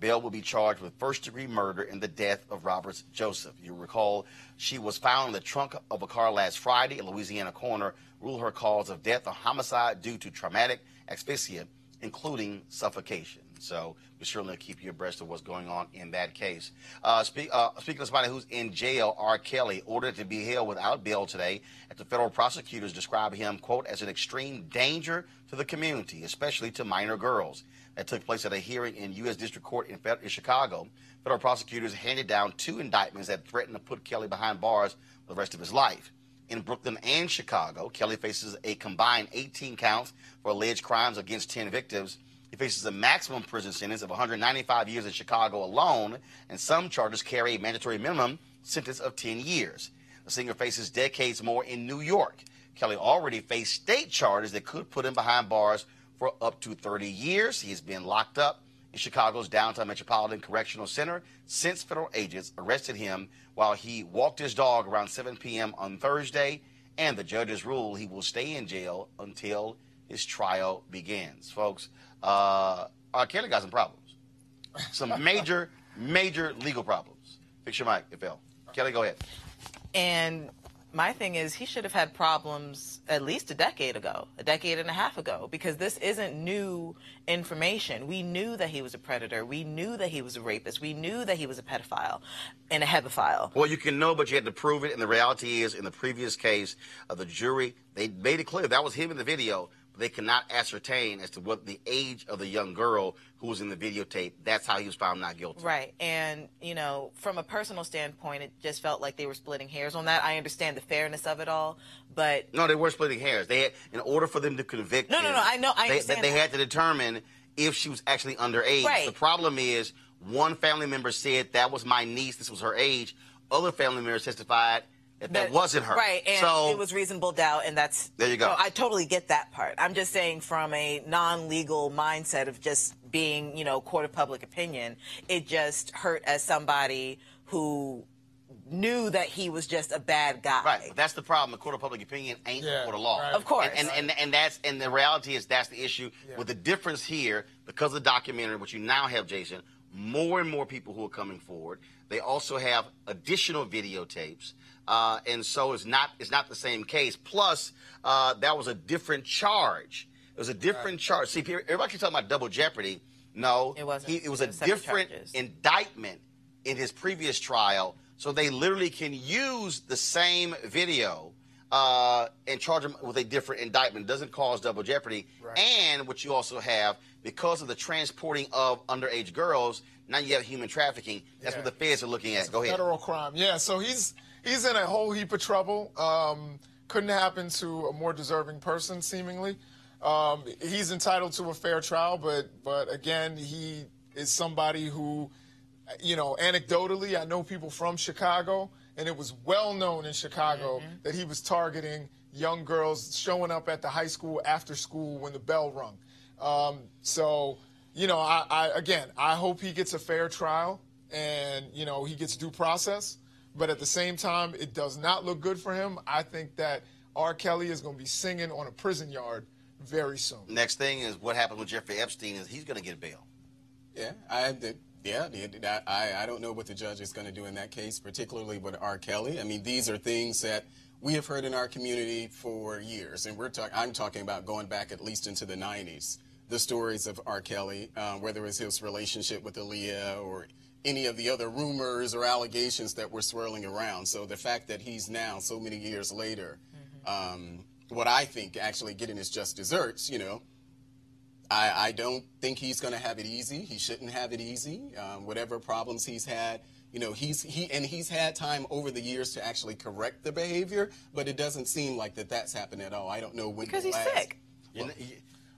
[SPEAKER 2] Bell will be charged with first degree murder in the death of Roberts Joseph. You recall she was found in the trunk of a car last Friday. A Louisiana coroner ruled her cause of death a homicide due to traumatic asphyxia, including suffocation. So we certainly keep you abreast of what's going on in that case. Uh, speak, uh, speaking of somebody who's in jail, R. Kelly ordered to be held without bail today after federal prosecutors describe him, quote, as an extreme danger to the community, especially to minor girls. That took place at a hearing in U.S. District Court in, in Chicago. Federal prosecutors handed down two indictments that threaten to put Kelly behind bars for the rest of his life. In Brooklyn and Chicago, Kelly faces a combined 18 counts for alleged crimes against 10 victims. He faces a maximum prison sentence of 195 years in Chicago alone, and some charges carry a mandatory minimum sentence of 10 years. The singer faces decades more in New York. Kelly already faced state charges that could put him behind bars for up to 30 years. He has been locked up in Chicago's downtown Metropolitan Correctional Center since federal agents arrested him while he walked his dog around 7 p.m. on Thursday, and the judges ruled he will stay in jail until his trial begins. Folks, uh, R. Kelly got some problems. Some major, major legal problems. Fix your mic, if L. Kelly, go ahead.
[SPEAKER 12] And my thing is, he should have had problems at least a decade ago, a decade and a half ago, because this isn't new information. We knew that he was a predator. We knew that he was a rapist. We knew that he was a pedophile and a hebephile.
[SPEAKER 2] Well, you can know, but you had to prove it. And the reality is, in the previous case of the jury, they made it clear that was him in the video, they cannot ascertain as to what the age of the young girl who was in the videotape. That's how he was found not guilty.
[SPEAKER 12] Right. And, you know, from a personal standpoint, it just felt like they were splitting hairs on that. I understand the fairness of it all, but
[SPEAKER 2] No, they were splitting hairs. They had, in order for them to convict.
[SPEAKER 12] No, no,
[SPEAKER 2] him,
[SPEAKER 12] no, I know- I
[SPEAKER 2] they, They
[SPEAKER 12] that.
[SPEAKER 2] had to determine if she was actually underage.
[SPEAKER 12] Right.
[SPEAKER 2] The problem is, one family member said that was my niece. This was her age. Other family members testified that that, wasn't her.
[SPEAKER 12] Right, and
[SPEAKER 2] so
[SPEAKER 12] it was reasonable doubt, and that's
[SPEAKER 2] There you go.
[SPEAKER 12] No, I totally get that part. I'm just saying, from a non-legal mindset of just being, you know, court of public opinion, it just hurt as somebody who knew that he was just a bad guy.
[SPEAKER 2] Right, but that's the problem. The court of public opinion ain't the court of law.
[SPEAKER 12] right. Of course.
[SPEAKER 2] And, and, and, and that's and the reality is that's the issue. With the difference here, because of the documentary, which you now have, Jason, more and more people who are coming forward. They also have additional videotapes. Uh, and so it's not it's not the same case. Plus, uh, that was a different charge. It was a different charge. See, people- everybody keeps talking about double jeopardy. No,
[SPEAKER 12] It wasn't.
[SPEAKER 2] He, it was
[SPEAKER 12] It
[SPEAKER 2] a
[SPEAKER 12] was
[SPEAKER 2] different
[SPEAKER 12] charges.
[SPEAKER 2] indictment in his previous trial, so they literally can use the same video uh, and charge him with a different indictment. It doesn't cause double jeopardy. And what you also have, because of the transporting of underage girls, now you have human trafficking. That's what the feds are looking at. Go ahead.
[SPEAKER 13] Federal crime. Yeah, so he's he's in a whole heap of trouble. Um, couldn't happen to a more deserving person, seemingly. Um, he's entitled to a fair trial, but but again, he is somebody who, you know, anecdotally, I know people from Chicago, and it was well known in Chicago that he was targeting young girls showing up at the high school after school when the bell rung. Um, so, you know, I, I again, I hope he gets a fair trial and you know he gets due process. But at the same time, it does not look good for him. I think that R. Kelly is going to be singing on a prison yard very soon.
[SPEAKER 2] Next thing is what happened with Jeffrey Epstein is he's going to get bail.
[SPEAKER 11] Yeah, I did. Yeah, I, I don't know what the judge is going to do in that case, particularly with R. Kelly. I mean, these are things that we have heard in our community for years, and we're talking. I'm talking about going back at least into the 90s. The stories of R. Kelly, uh, whether it's his relationship with Aaliyah or any of the other rumors or allegations that were swirling around. So the fact that he's now, so many years later, um, what I think actually getting his just desserts, you know, I, I don't think he's going to have it easy. He shouldn't have it easy. Um, whatever problems he's had, you know, he's he and he's had time over the years to actually correct the behavior, but it doesn't seem like that that's happened at all. I don't know when
[SPEAKER 12] Because he's
[SPEAKER 11] last-
[SPEAKER 12] sick.
[SPEAKER 2] You, kn- you,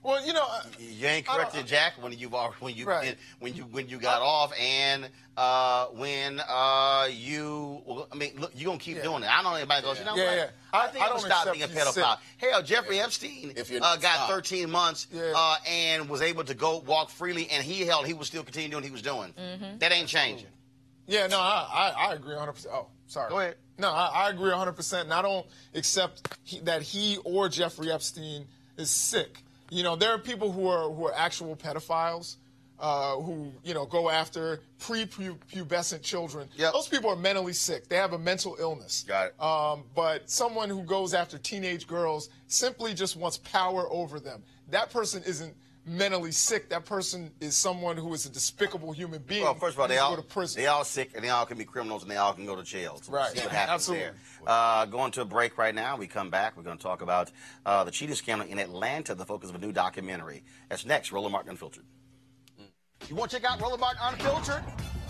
[SPEAKER 13] Well, you know, uh,
[SPEAKER 2] you ain't
[SPEAKER 13] I
[SPEAKER 2] corrected Jack when you are when you
[SPEAKER 13] Right.
[SPEAKER 2] when you when you got off and uh, when uh, you I mean look you're gonna keep doing it. I don't know anybody goes you know
[SPEAKER 13] Yeah,
[SPEAKER 2] what?
[SPEAKER 13] yeah.
[SPEAKER 2] I
[SPEAKER 13] I-
[SPEAKER 2] think
[SPEAKER 13] I
[SPEAKER 2] I'm
[SPEAKER 13] don't
[SPEAKER 2] gonna stop being a
[SPEAKER 13] he's sick.
[SPEAKER 2] pedophile. Hell, Jeffrey Epstein
[SPEAKER 11] If you're
[SPEAKER 2] uh, got
[SPEAKER 11] stopped.
[SPEAKER 2] 13 months
[SPEAKER 13] Yeah.
[SPEAKER 2] uh, and was able to go walk freely and he held he was still continuing doing what he was doing. That ain't changing.
[SPEAKER 13] Yeah, no, I, I, I agree 100%. Oh, sorry.
[SPEAKER 2] Go ahead.
[SPEAKER 13] No, I, I agree 100%. And I don't accept he, that he or Jeffrey Epstein is sick. You know, there are people who are who are actual pedophiles uh, who, you know, go after prepubescent children. Those people are mentally sick. They have a mental illness.
[SPEAKER 2] Got it.
[SPEAKER 13] Um, but someone who goes after teenage girls simply just wants power over them. That person isn't mentally sick. That person is someone who is a despicable human being.
[SPEAKER 2] Well, first of all, they all
[SPEAKER 13] go to prison.
[SPEAKER 2] they all sick and they all can be criminals and they all can go to jail. So we'll
[SPEAKER 13] Right.
[SPEAKER 2] see what happens
[SPEAKER 13] Absolutely.
[SPEAKER 2] there. Uh, going to a break right now. We come back. We're going to talk about uh, the cheating scandal in Atlanta, the focus of a new documentary. That's next. Roland Martin Unfiltered. You want to check out Roland Martin Unfiltered?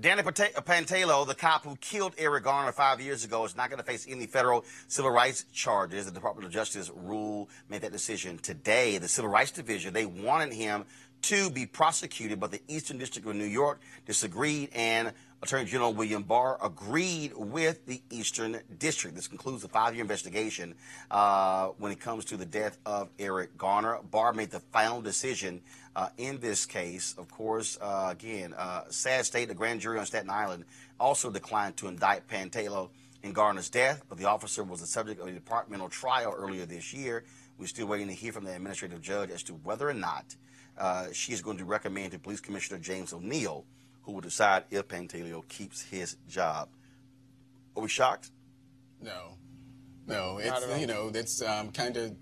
[SPEAKER 2] Danny Pantaleo, the cop who killed Eric Garner five years ago, is not going to face any federal civil rights charges. The Department of Justice rule made that decision today. The Civil Rights Division, they wanted him to be prosecuted, but the Eastern District of New York disagreed and Attorney General William Barr agreed with the Eastern District. This concludes the five-year investigation uh, when it comes to the death of Eric Garner. Barr made the final decision uh, in this case. Of course, uh, again, uh, sad state. The grand jury on Staten Island also declined to indict Pantaleo in Garner's death, but the officer was the subject of a departmental trial earlier this year. We're still waiting to hear from the administrative judge as to whether or not uh, she is going to recommend to Police Commissioner James O'Neill, who will decide if Pantaleo keeps his job. Are we shocked?
[SPEAKER 11] No, no.
[SPEAKER 2] Not at all.
[SPEAKER 11] It's you know, it's um, kind of.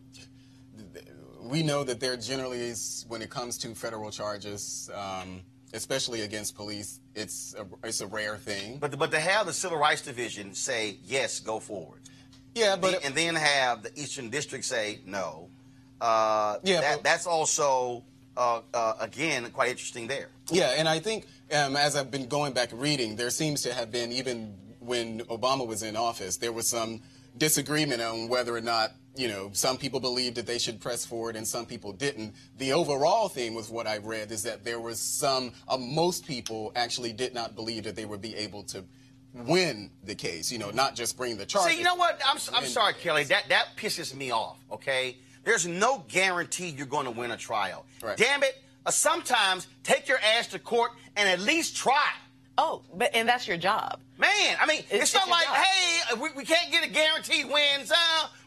[SPEAKER 11] We know that there generally is when it comes to federal charges, um, especially against police. It's a, it's a rare thing.
[SPEAKER 2] But but to have the Civil Rights Division say yes, go forward.
[SPEAKER 11] Yeah, but
[SPEAKER 2] and then have the Eastern District say no. Uh,
[SPEAKER 11] Yeah,
[SPEAKER 2] that,
[SPEAKER 11] but-
[SPEAKER 2] that's also uh, uh, again quite interesting there.
[SPEAKER 11] Yeah, and I think um, as I've been going back reading, there seems to have been even when Obama was in office, there was some disagreement on whether or not you know some people believed that they should press forward and some people didn't. The overall theme was what I read is that there was some uh, most people actually did not believe that they would be able to win the case. You know, not just bring the charges.
[SPEAKER 2] See, you know what? I'm, I'm sorry, Kelly. That that pisses me off. Okay, there's no guarantee you're going to win a trial. Damn it! Sometimes take your ass to court and at least try.
[SPEAKER 12] Oh, but and that's your job.
[SPEAKER 2] Man, I mean, it's,
[SPEAKER 12] It's-
[SPEAKER 2] not
[SPEAKER 12] it's your
[SPEAKER 2] like,
[SPEAKER 12] job.
[SPEAKER 2] hey, we, we can't get a guaranteed win, so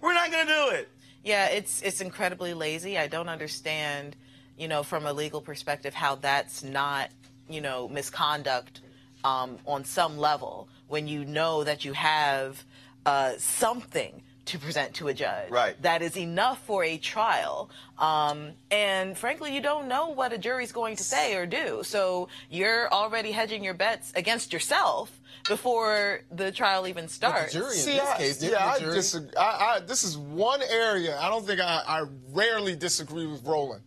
[SPEAKER 2] we're not going to do it.
[SPEAKER 12] Yeah, it's it's incredibly lazy. I don't understand, you know, from a legal perspective, how that's not, you know, misconduct um, on some level when you know that you have uh, something to present to a judge
[SPEAKER 2] Right.
[SPEAKER 12] that is enough for a trial. Um, and frankly, you don't know what a jury's going to say or do. So you're already hedging your bets against yourself before the trial even starts.
[SPEAKER 13] jury See, this I, yeah, I disagree. I, I, this is one area I don't think I, I rarely disagree with Roland,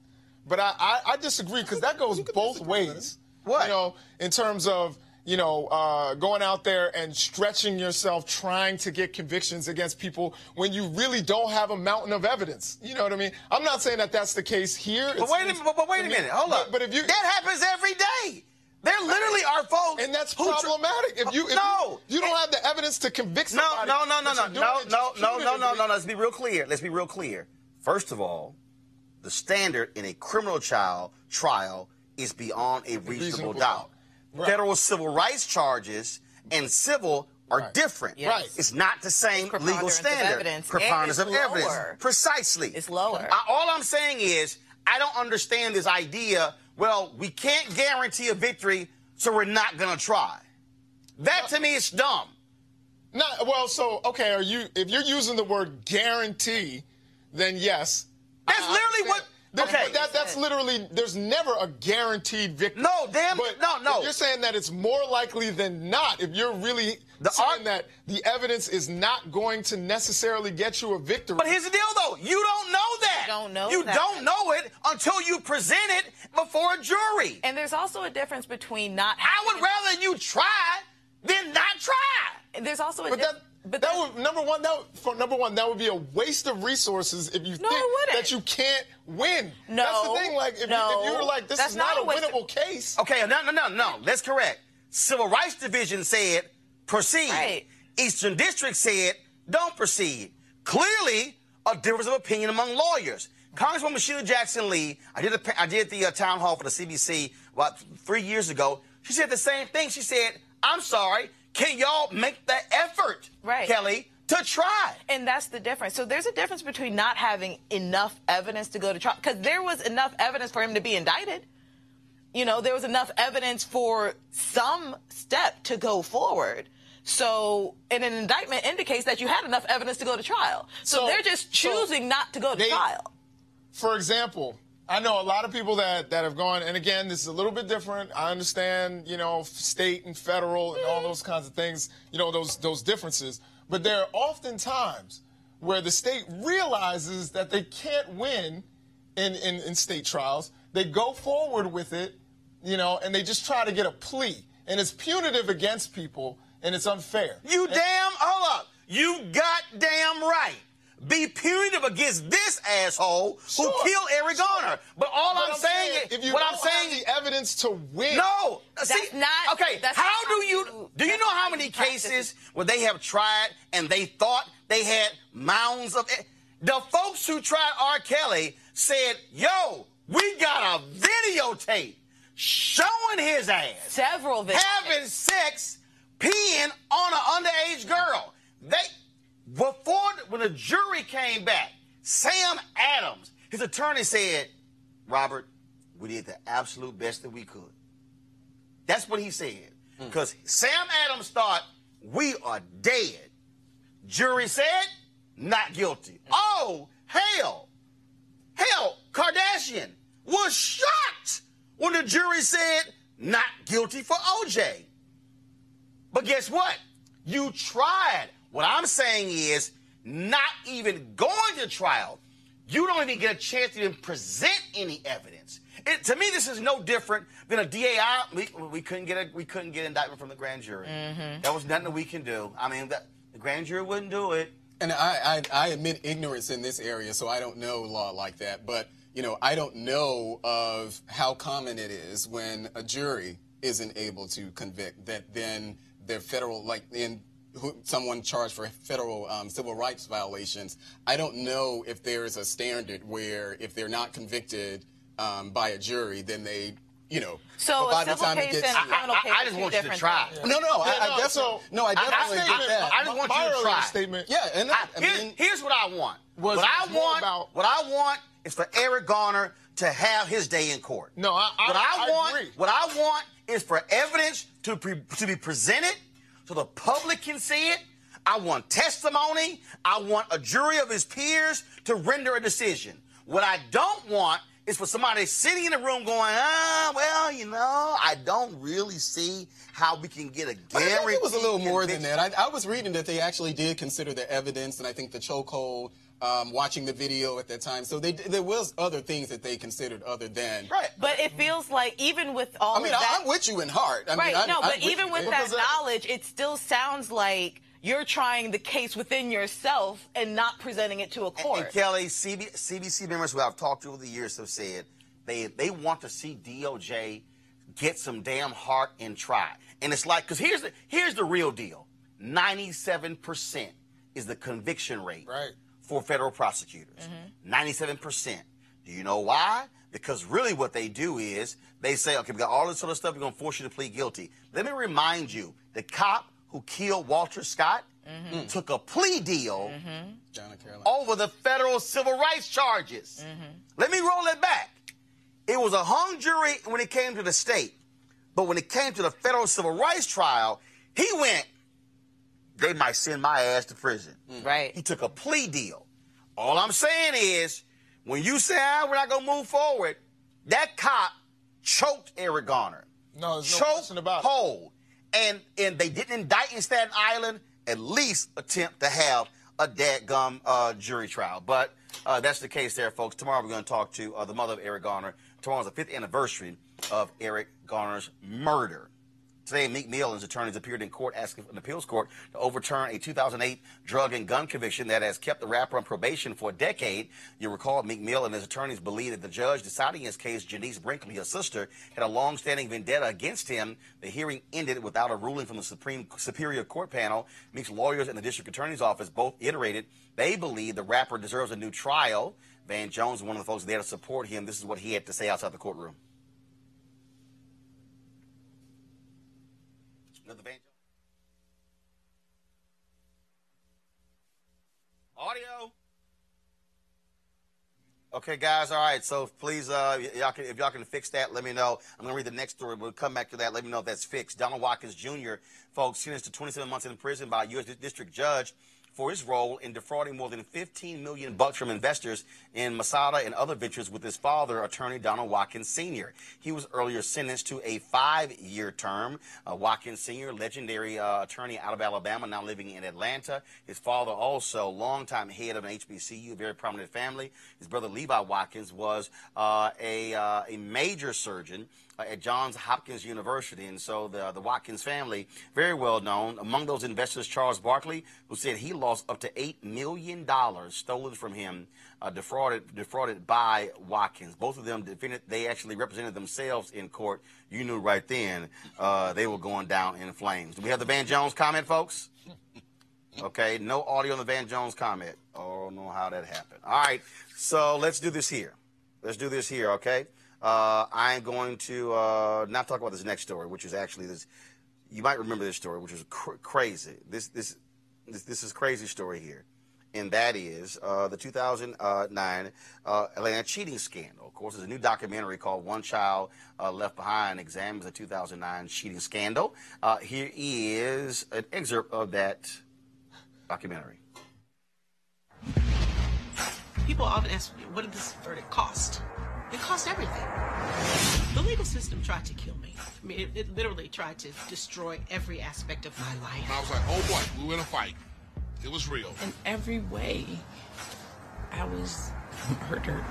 [SPEAKER 13] but I, I, I disagree because that goes both ways. What? You know, in terms of you know uh, going out there and stretching yourself, trying to get convictions against people when you really don't have a mountain of evidence. You know what I mean? I'm not saying that that's the case here.
[SPEAKER 2] But
[SPEAKER 13] It
[SPEAKER 2] wait a minute. But, but wait a minute. Hold
[SPEAKER 13] but-
[SPEAKER 2] up.
[SPEAKER 13] But if you
[SPEAKER 2] that happens every day. There literally are folks,
[SPEAKER 13] and that's problematic. If you if
[SPEAKER 2] no,
[SPEAKER 13] you, you don't have the evidence to convict
[SPEAKER 2] No,
[SPEAKER 13] somebody.
[SPEAKER 2] no, no, no, no,
[SPEAKER 13] you're
[SPEAKER 2] no, no, no, no, no, no. Let's be real clear. Let's be real clear. First of all, the standard in a criminal trial trial is beyond a reasonable,
[SPEAKER 13] reasonable
[SPEAKER 2] doubt.
[SPEAKER 13] doubt. Right.
[SPEAKER 2] Federal civil rights charges and civil are different.
[SPEAKER 12] Yes. Right.
[SPEAKER 2] It's not the same legal
[SPEAKER 12] preponderance of
[SPEAKER 2] standard.
[SPEAKER 12] evidence,
[SPEAKER 2] Preponderance
[SPEAKER 12] it's
[SPEAKER 2] of evidence. Precisely.
[SPEAKER 12] It's lower.
[SPEAKER 2] I- all I'm saying is I don't understand this idea. Well, we can't guarantee a victory, so we're not going to try. That to me is dumb.
[SPEAKER 13] Not well. So okay, are you? If you're using the word guarantee, then yes.
[SPEAKER 2] That's literally what.
[SPEAKER 13] That,
[SPEAKER 2] Okay.
[SPEAKER 13] but that, that's literally. There's never a guaranteed victory.
[SPEAKER 2] No, damn.
[SPEAKER 13] But
[SPEAKER 2] no, no.
[SPEAKER 13] if You're saying that it's more likely than not. If you're really the saying that the evidence is not going to necessarily get you a victory.
[SPEAKER 2] But here's the deal, though. You don't know that.
[SPEAKER 12] You don't know
[SPEAKER 2] You
[SPEAKER 12] that.
[SPEAKER 2] don't know it until you present it before a jury.
[SPEAKER 12] And there's also a difference between not.
[SPEAKER 2] I would rather you try than not try.
[SPEAKER 12] And there's also a
[SPEAKER 13] But that, but that would number one. That would- for number one, that would be a waste of resources if you
[SPEAKER 12] No,
[SPEAKER 13] think that you can't win.
[SPEAKER 12] No,
[SPEAKER 13] that's the thing. Like if,
[SPEAKER 12] no,
[SPEAKER 13] you, if you were like, this
[SPEAKER 12] that's
[SPEAKER 13] is not,
[SPEAKER 12] not
[SPEAKER 13] a
[SPEAKER 12] a waste of-
[SPEAKER 13] winnable case.
[SPEAKER 2] Okay, no, no, no, no. That's correct. Civil Rights Division said proceed.
[SPEAKER 12] Right.
[SPEAKER 2] Eastern District said don't proceed. Clearly, a difference of opinion among lawyers. Congresswoman Sheila Jackson Lee, I did, a, I did the uh, town hall for the CBC about three years ago. She said the same thing. She said, I'm sorry, can y'all make the effort,
[SPEAKER 12] Right.
[SPEAKER 2] Kelly, to try?
[SPEAKER 12] And that's the difference. So there's a difference between not having enough evidence to go to trial, because there was enough evidence for him to be indicted. You know, there was enough evidence for some step to go forward. So, and an indictment indicates that you had enough evidence to go to trial. So,
[SPEAKER 13] So-
[SPEAKER 12] they're just
[SPEAKER 13] so
[SPEAKER 12] choosing not to go to
[SPEAKER 13] they-
[SPEAKER 12] trial.
[SPEAKER 13] For example, I know a lot of people that, that have gone, and again, this is a little bit different. I understand, you know, state and federal and all mm-hmm. those kinds of things, you know, those those differences. But there are often times where the state realizes that they can't win in, in, in state trials. They go forward with it, you know, and they just try to get a plea. And it's punitive against people and it's unfair.
[SPEAKER 2] You damn, hold up. You goddamn right. Be punitive against this asshole
[SPEAKER 13] Sure,
[SPEAKER 2] who killed Eric
[SPEAKER 13] sure.
[SPEAKER 2] Garner. But all
[SPEAKER 13] But
[SPEAKER 2] I'm, saying, is,
[SPEAKER 13] if you
[SPEAKER 2] what
[SPEAKER 13] don't
[SPEAKER 2] I'm saying
[SPEAKER 13] have the evidence to win,
[SPEAKER 2] no,
[SPEAKER 12] That's
[SPEAKER 2] see,
[SPEAKER 12] not-
[SPEAKER 2] okay.
[SPEAKER 12] that's
[SPEAKER 2] how
[SPEAKER 12] not
[SPEAKER 2] do you do you know how
[SPEAKER 12] how
[SPEAKER 2] many
[SPEAKER 12] you practice
[SPEAKER 2] cases where they have tried and they thought they had mounds of it? The folks who tried R. Kelly said, "Yo, we got a videotape showing his ass
[SPEAKER 12] Several videos.
[SPEAKER 2] having sex, peeing on an underage girl." They before when the jury came back, Sam Adams, his attorney said, "Robert, we did the absolute best that we could." That's what he said. Hmm. Because Sam Adams thought we are dead. Jury said not guilty. Hmm. Oh, hell. Hell, Kardashian was shocked when the jury said not guilty for OJ. But guess what? You tried. What I'm saying is not even going to trial. You don't even get a chance to even present any evidence. It, to me, this is no different than a DAI. We, we couldn't get a we couldn't get indictment from the grand jury. Mm-hmm. That was nothing that we can do. I mean, that, the grand jury wouldn't do it.
[SPEAKER 11] And I, I, I admit ignorance in this area, so I don't know law like that. But, you know, I don't know of how common it is when a jury isn't able to convict that then their federal, like in who, someone charged for federal um, civil rights violations. I don't know if there's a standard where if they're not convicted um, by a jury, then they, you know,
[SPEAKER 12] So
[SPEAKER 11] by
[SPEAKER 12] a
[SPEAKER 11] the time it
[SPEAKER 12] case
[SPEAKER 11] gets
[SPEAKER 12] and a
[SPEAKER 11] to-
[SPEAKER 12] criminal
[SPEAKER 2] I-
[SPEAKER 12] case
[SPEAKER 2] I just want you to try.
[SPEAKER 12] things.
[SPEAKER 11] No, no, I,
[SPEAKER 13] Yeah,
[SPEAKER 11] I
[SPEAKER 13] no,
[SPEAKER 11] definitely,
[SPEAKER 13] so-
[SPEAKER 11] no, I
[SPEAKER 2] I-
[SPEAKER 11] definitely
[SPEAKER 2] I-
[SPEAKER 11] get that.
[SPEAKER 2] I just want
[SPEAKER 13] My
[SPEAKER 2] you to
[SPEAKER 13] earlier
[SPEAKER 2] try.
[SPEAKER 13] statement.
[SPEAKER 11] yeah, and
[SPEAKER 2] I,
[SPEAKER 11] I
[SPEAKER 2] here-
[SPEAKER 11] mean,
[SPEAKER 2] here's what I want.
[SPEAKER 13] Was-
[SPEAKER 2] what I want,
[SPEAKER 13] about-
[SPEAKER 2] what I want is for Eric Garner to have his day in court.
[SPEAKER 13] No, I- I-
[SPEAKER 2] what I,
[SPEAKER 13] I
[SPEAKER 2] want,
[SPEAKER 13] agree.
[SPEAKER 2] what I want is for evidence to pre, to be presented so the public can see it. I want testimony. I want a jury of his peers to render a decision. What I don't want is for somebody sitting in the room going, ah, well, you know, I don't really see how we can get a guarantee.
[SPEAKER 11] think it was a little more than that. I, I was reading that they actually did consider the evidence, and I think the chokehold, um, watching the video at that time. So they, there was other things that they considered other than.
[SPEAKER 2] Right.
[SPEAKER 12] But it feels like even with all
[SPEAKER 11] I mean,
[SPEAKER 12] of that,
[SPEAKER 11] I, I'm with you in heart. I
[SPEAKER 12] right?
[SPEAKER 11] mean,
[SPEAKER 12] no,
[SPEAKER 11] I'm
[SPEAKER 12] but even
[SPEAKER 11] you.
[SPEAKER 12] with that knowledge, it still sounds like you're trying the case within yourself and not presenting it to a court.
[SPEAKER 2] And Kelly, CB, CBC members who I've talked to over the years have said they they want to see DOJ get some damn heart and try. And it's like, because here's the here's the real deal: ninety-seven percent is the conviction rate
[SPEAKER 13] Right.
[SPEAKER 2] For federal prosecutors. Ninety-seven percent. Do you know why? Because really, what they do is they say, okay, we got all this other stuff. We're gonna force you to plead guilty. Let me remind you, the cop who killed Walter Scott mm-hmm. took a plea deal mm-hmm.
[SPEAKER 11] John and Carolina.
[SPEAKER 2] over the federal civil rights charges. Mm-hmm. Let me roll it back. It was a hung jury when it came to the state, but when it came to the federal civil rights trial, he went, they might send my ass to prison.
[SPEAKER 12] Right.
[SPEAKER 2] He took a plea deal. All I'm saying is, when you say, ah, we're not going to move forward, that cop choked Eric Garner.
[SPEAKER 13] No, there's no question about it.
[SPEAKER 2] whole. And, and they didn't indict in Staten Island, at least attempt to have a dadgum uh, jury trial. But uh, that's the case there, folks. Tomorrow we're going to talk to uh, the mother of Eric Garner. Tomorrow's the fifth anniversary of Eric Garner's murder. Today, Meek Mill and his attorneys appeared in court asking an appeals court to overturn a 2008 drug and gun conviction that has kept the rapper on probation for a decade. You recall Meek Mill and his attorneys believe that the judge deciding his case, Genece Brinkley, his sister, had a long-standing vendetta against him. The hearing ended without a ruling from the Supreme Superior Court panel. Meek's lawyers and the district attorney's office both iterated they believe the rapper deserves a new trial. Van Jones, one of the folks there to support him, this is what he had to say outside the courtroom. Van Jones. Audio. Okay, guys. All right. So please, uh, y'all can, if y'all can fix that, let me know. I'm gonna read the next story. We'll come back to that. Let me know if that's fixed. Donald Watkins Jr. folks sentenced to 27 months in prison by a U.S. di- district judge for his role in defrauding more than 15 million bucks from investors in Masada and other ventures with his father, attorney Donald Watkins Sr. He was earlier sentenced to a five-year term. Uh, Watkins Sr., legendary uh, attorney out of Alabama, now living in Atlanta. His father also longtime head of an HBCU, a very prominent family. His brother Levi Watkins was uh, a, uh, a major surgeon uh, at Johns Hopkins University. And so the, the Watkins family, very well known. Among those investors, Charles Barkley, who said he lost up to $8 million stolen from him, uh, defrauded, defrauded by Watkins. Both of them defended, they actually represented themselves in court. You knew right then uh, they were going down in flames. Do we have the Van Jones comment, folks? Okay, no audio on the Van Jones comment. Oh, no, how that happened. All right, so let's do this here. Let's do this here, okay? Uh, I'm going to uh, not talk about this next story, which is actually this. You might remember this story, which is cr- crazy. This this this this is crazy story here, and that is uh, the 2009 uh, Atlanta cheating scandal. Of course, there's a new documentary called "One Child uh, Left Behind" examines the 2009 cheating scandal. Uh, here is an excerpt of that documentary.
[SPEAKER 14] People often ask me, what did this verdict cost? It cost everything. The legal system tried to kill me. I mean, it, it literally tried to destroy every aspect of my life.
[SPEAKER 15] I was like, oh boy, we were in a fight. It was real.
[SPEAKER 14] In every way, I was murdered.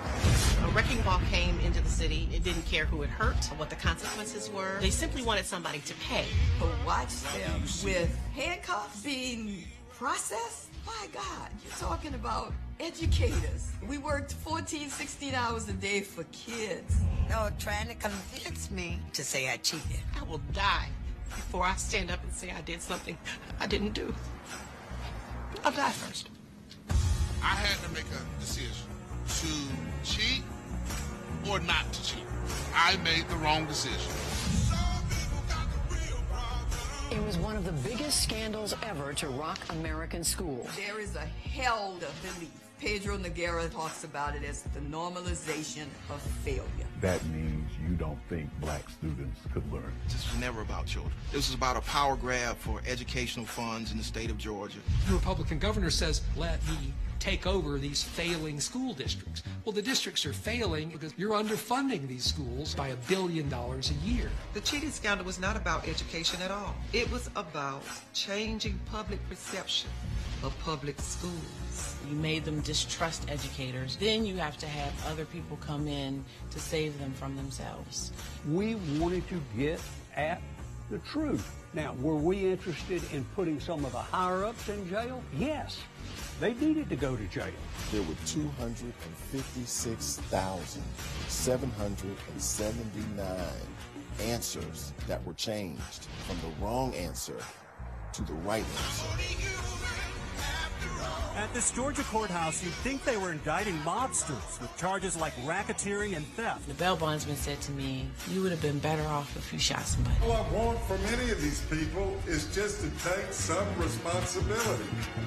[SPEAKER 14] A wrecking ball came into the city. It didn't care who it hurt, or what the consequences were. They simply wanted somebody to pay.
[SPEAKER 16] To watch them with handcuffs being processed? My God, you're talking about educators. We worked 14, 16 hours a day for kids.
[SPEAKER 17] No, trying to convince me to say I cheated.
[SPEAKER 14] I will die before I stand up and say I did something I didn't do. I'll die first.
[SPEAKER 15] I had to make a decision to cheat or not to cheat. I made the wrong decision.
[SPEAKER 18] It was one of the biggest scandals ever to rock American schools.
[SPEAKER 16] There is a held belief. Pedro Noguera talks about it as the normalization of failure.
[SPEAKER 19] That means you don't think black students could learn.
[SPEAKER 20] This was never about children. This was about a power grab for educational funds in the state of Georgia.
[SPEAKER 21] The Republican governor says, let me take over these failing school districts. Well, the districts are failing because you're underfunding these schools by a billion dollars a year.
[SPEAKER 22] The cheating scandal was not about education at all. It was about changing public perception of public schools.
[SPEAKER 23] You made them distrust educators. Then you have to have other people come in to save them from themselves.
[SPEAKER 24] We wanted to get at the truth. Now, were we interested in putting some of the higher ups in jail? Yes. They needed to go to jail.
[SPEAKER 25] There were 256,779 answers that were changed from the wrong answer to the right answer.
[SPEAKER 26] At this Georgia courthouse, you'd think they were indicting mobsters with charges like racketeering and theft.
[SPEAKER 23] The bail bondsman said to me, You would have been better off if you shot somebody.
[SPEAKER 27] All I want from any of these people is just to take some responsibility.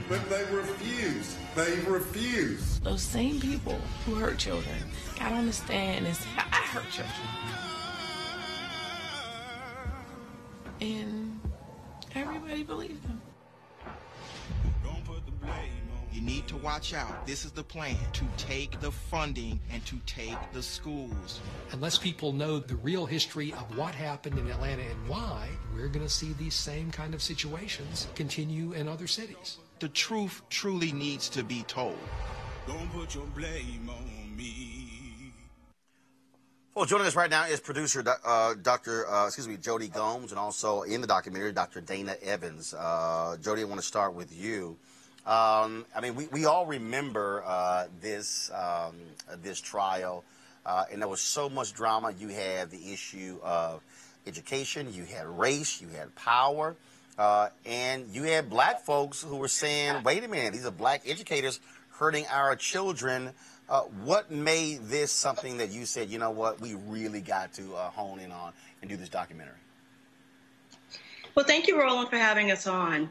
[SPEAKER 27] But they refuse. They refuse.
[SPEAKER 23] Those same people who hurt children got on the stand and said, I hurt children. And everybody believed them.
[SPEAKER 20] You need to watch out. This is the plan to take the funding and to take the schools.
[SPEAKER 21] Unless people know the real history of what happened in Atlanta and why, we're going to see these same kind of situations continue in other cities.
[SPEAKER 20] The truth truly needs to be told.
[SPEAKER 27] Don't put your blame on me.
[SPEAKER 2] Well, joining us right now is producer uh, Dr. Uh, excuse me, Jodi Gomes, and also in the documentary, Dr. Dana Evans. Uh, Jodi, I want to start with you. Um, I mean, we, we all remember uh, this um, this trial, uh, and there was so much drama. You had the issue of education, you had race, you had power, uh, and you had black folks who were saying, "Wait a minute, these are black educators hurting our children." Uh, what made this something that you said, you know what, we really got to uh, hone in on and do this documentary?
[SPEAKER 28] Well, thank you, Roland, for having us on.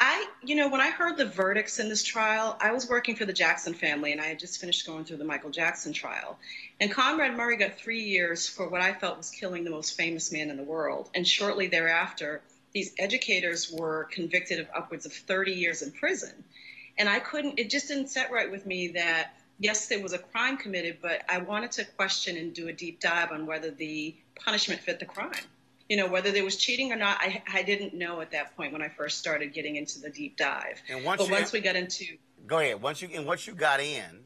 [SPEAKER 28] I, you know, when I heard the verdicts in this trial, I was working for the Jackson family and I had just finished going through the Michael Jackson trial. And Conrad Murray got three years for what I felt was killing the most famous man in the world. And shortly thereafter, these educators were convicted of upwards of 30 years in prison. And I couldn't, it just didn't set right with me that, yes, there was a crime committed, but I wanted to question and do a deep dive on whether the punishment fit the crime you know whether there was cheating or not I, I didn't know at that point when i first started getting into the deep dive
[SPEAKER 2] And once
[SPEAKER 28] but
[SPEAKER 2] you-
[SPEAKER 28] once we got into
[SPEAKER 2] Go ahead. Once you and once you got in,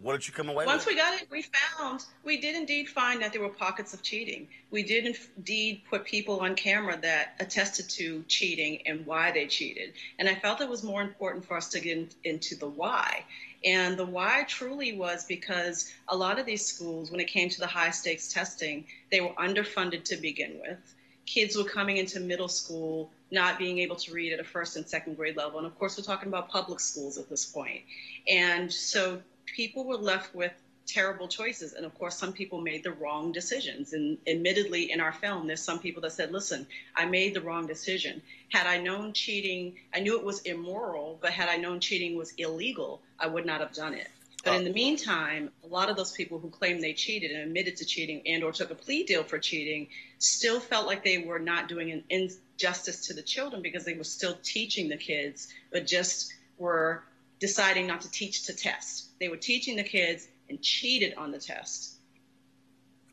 [SPEAKER 2] What did you come away with?
[SPEAKER 28] Once
[SPEAKER 2] with?
[SPEAKER 28] we got it, we found, we did indeed find that there were pockets of cheating. We did indeed put people on camera that attested to cheating and why they cheated. And I felt it was more important for us to get in, into the why. And the why truly was because a lot of these schools, when it came to the high stakes testing, they were underfunded to begin with. Kids were coming into middle school not being able to read at a first and second grade level. And of course, we're talking about public schools at this point. And so people were left with terrible choices. And of course, some people made the wrong decisions. And admittedly, in our film, there's some people that said, listen, I made the wrong decision. Had I known cheating, I knew it was immoral, but had I known cheating was illegal, I would not have done it. But in oh. the meantime, a lot of those people who claimed they cheated and admitted to cheating and or took a plea deal for cheating still felt like they were not doing an injustice to the children because they were still teaching the kids, but just were deciding not to teach to test. They were teaching the kids and cheated on the test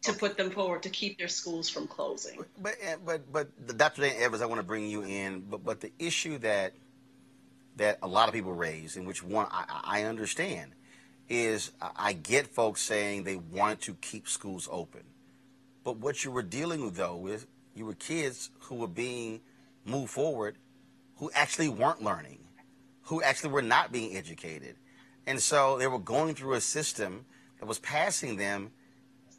[SPEAKER 28] to put them forward to keep their schools from closing.
[SPEAKER 2] But but but Dr. Dan Evans, I want to bring you in. But but the issue that that a lot of people raise, in which one I, I understand, is I- get folks saying they wanted to keep schools open, but what you were dealing with though with you were kids who were being moved forward, who actually weren't learning, who actually were not being educated, and so they were going through a system that was passing them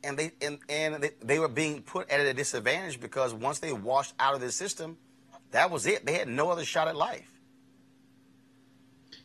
[SPEAKER 2] and they and, and they, they were being put at a disadvantage because once they washed out of the system, that was it. They had no other shot at life.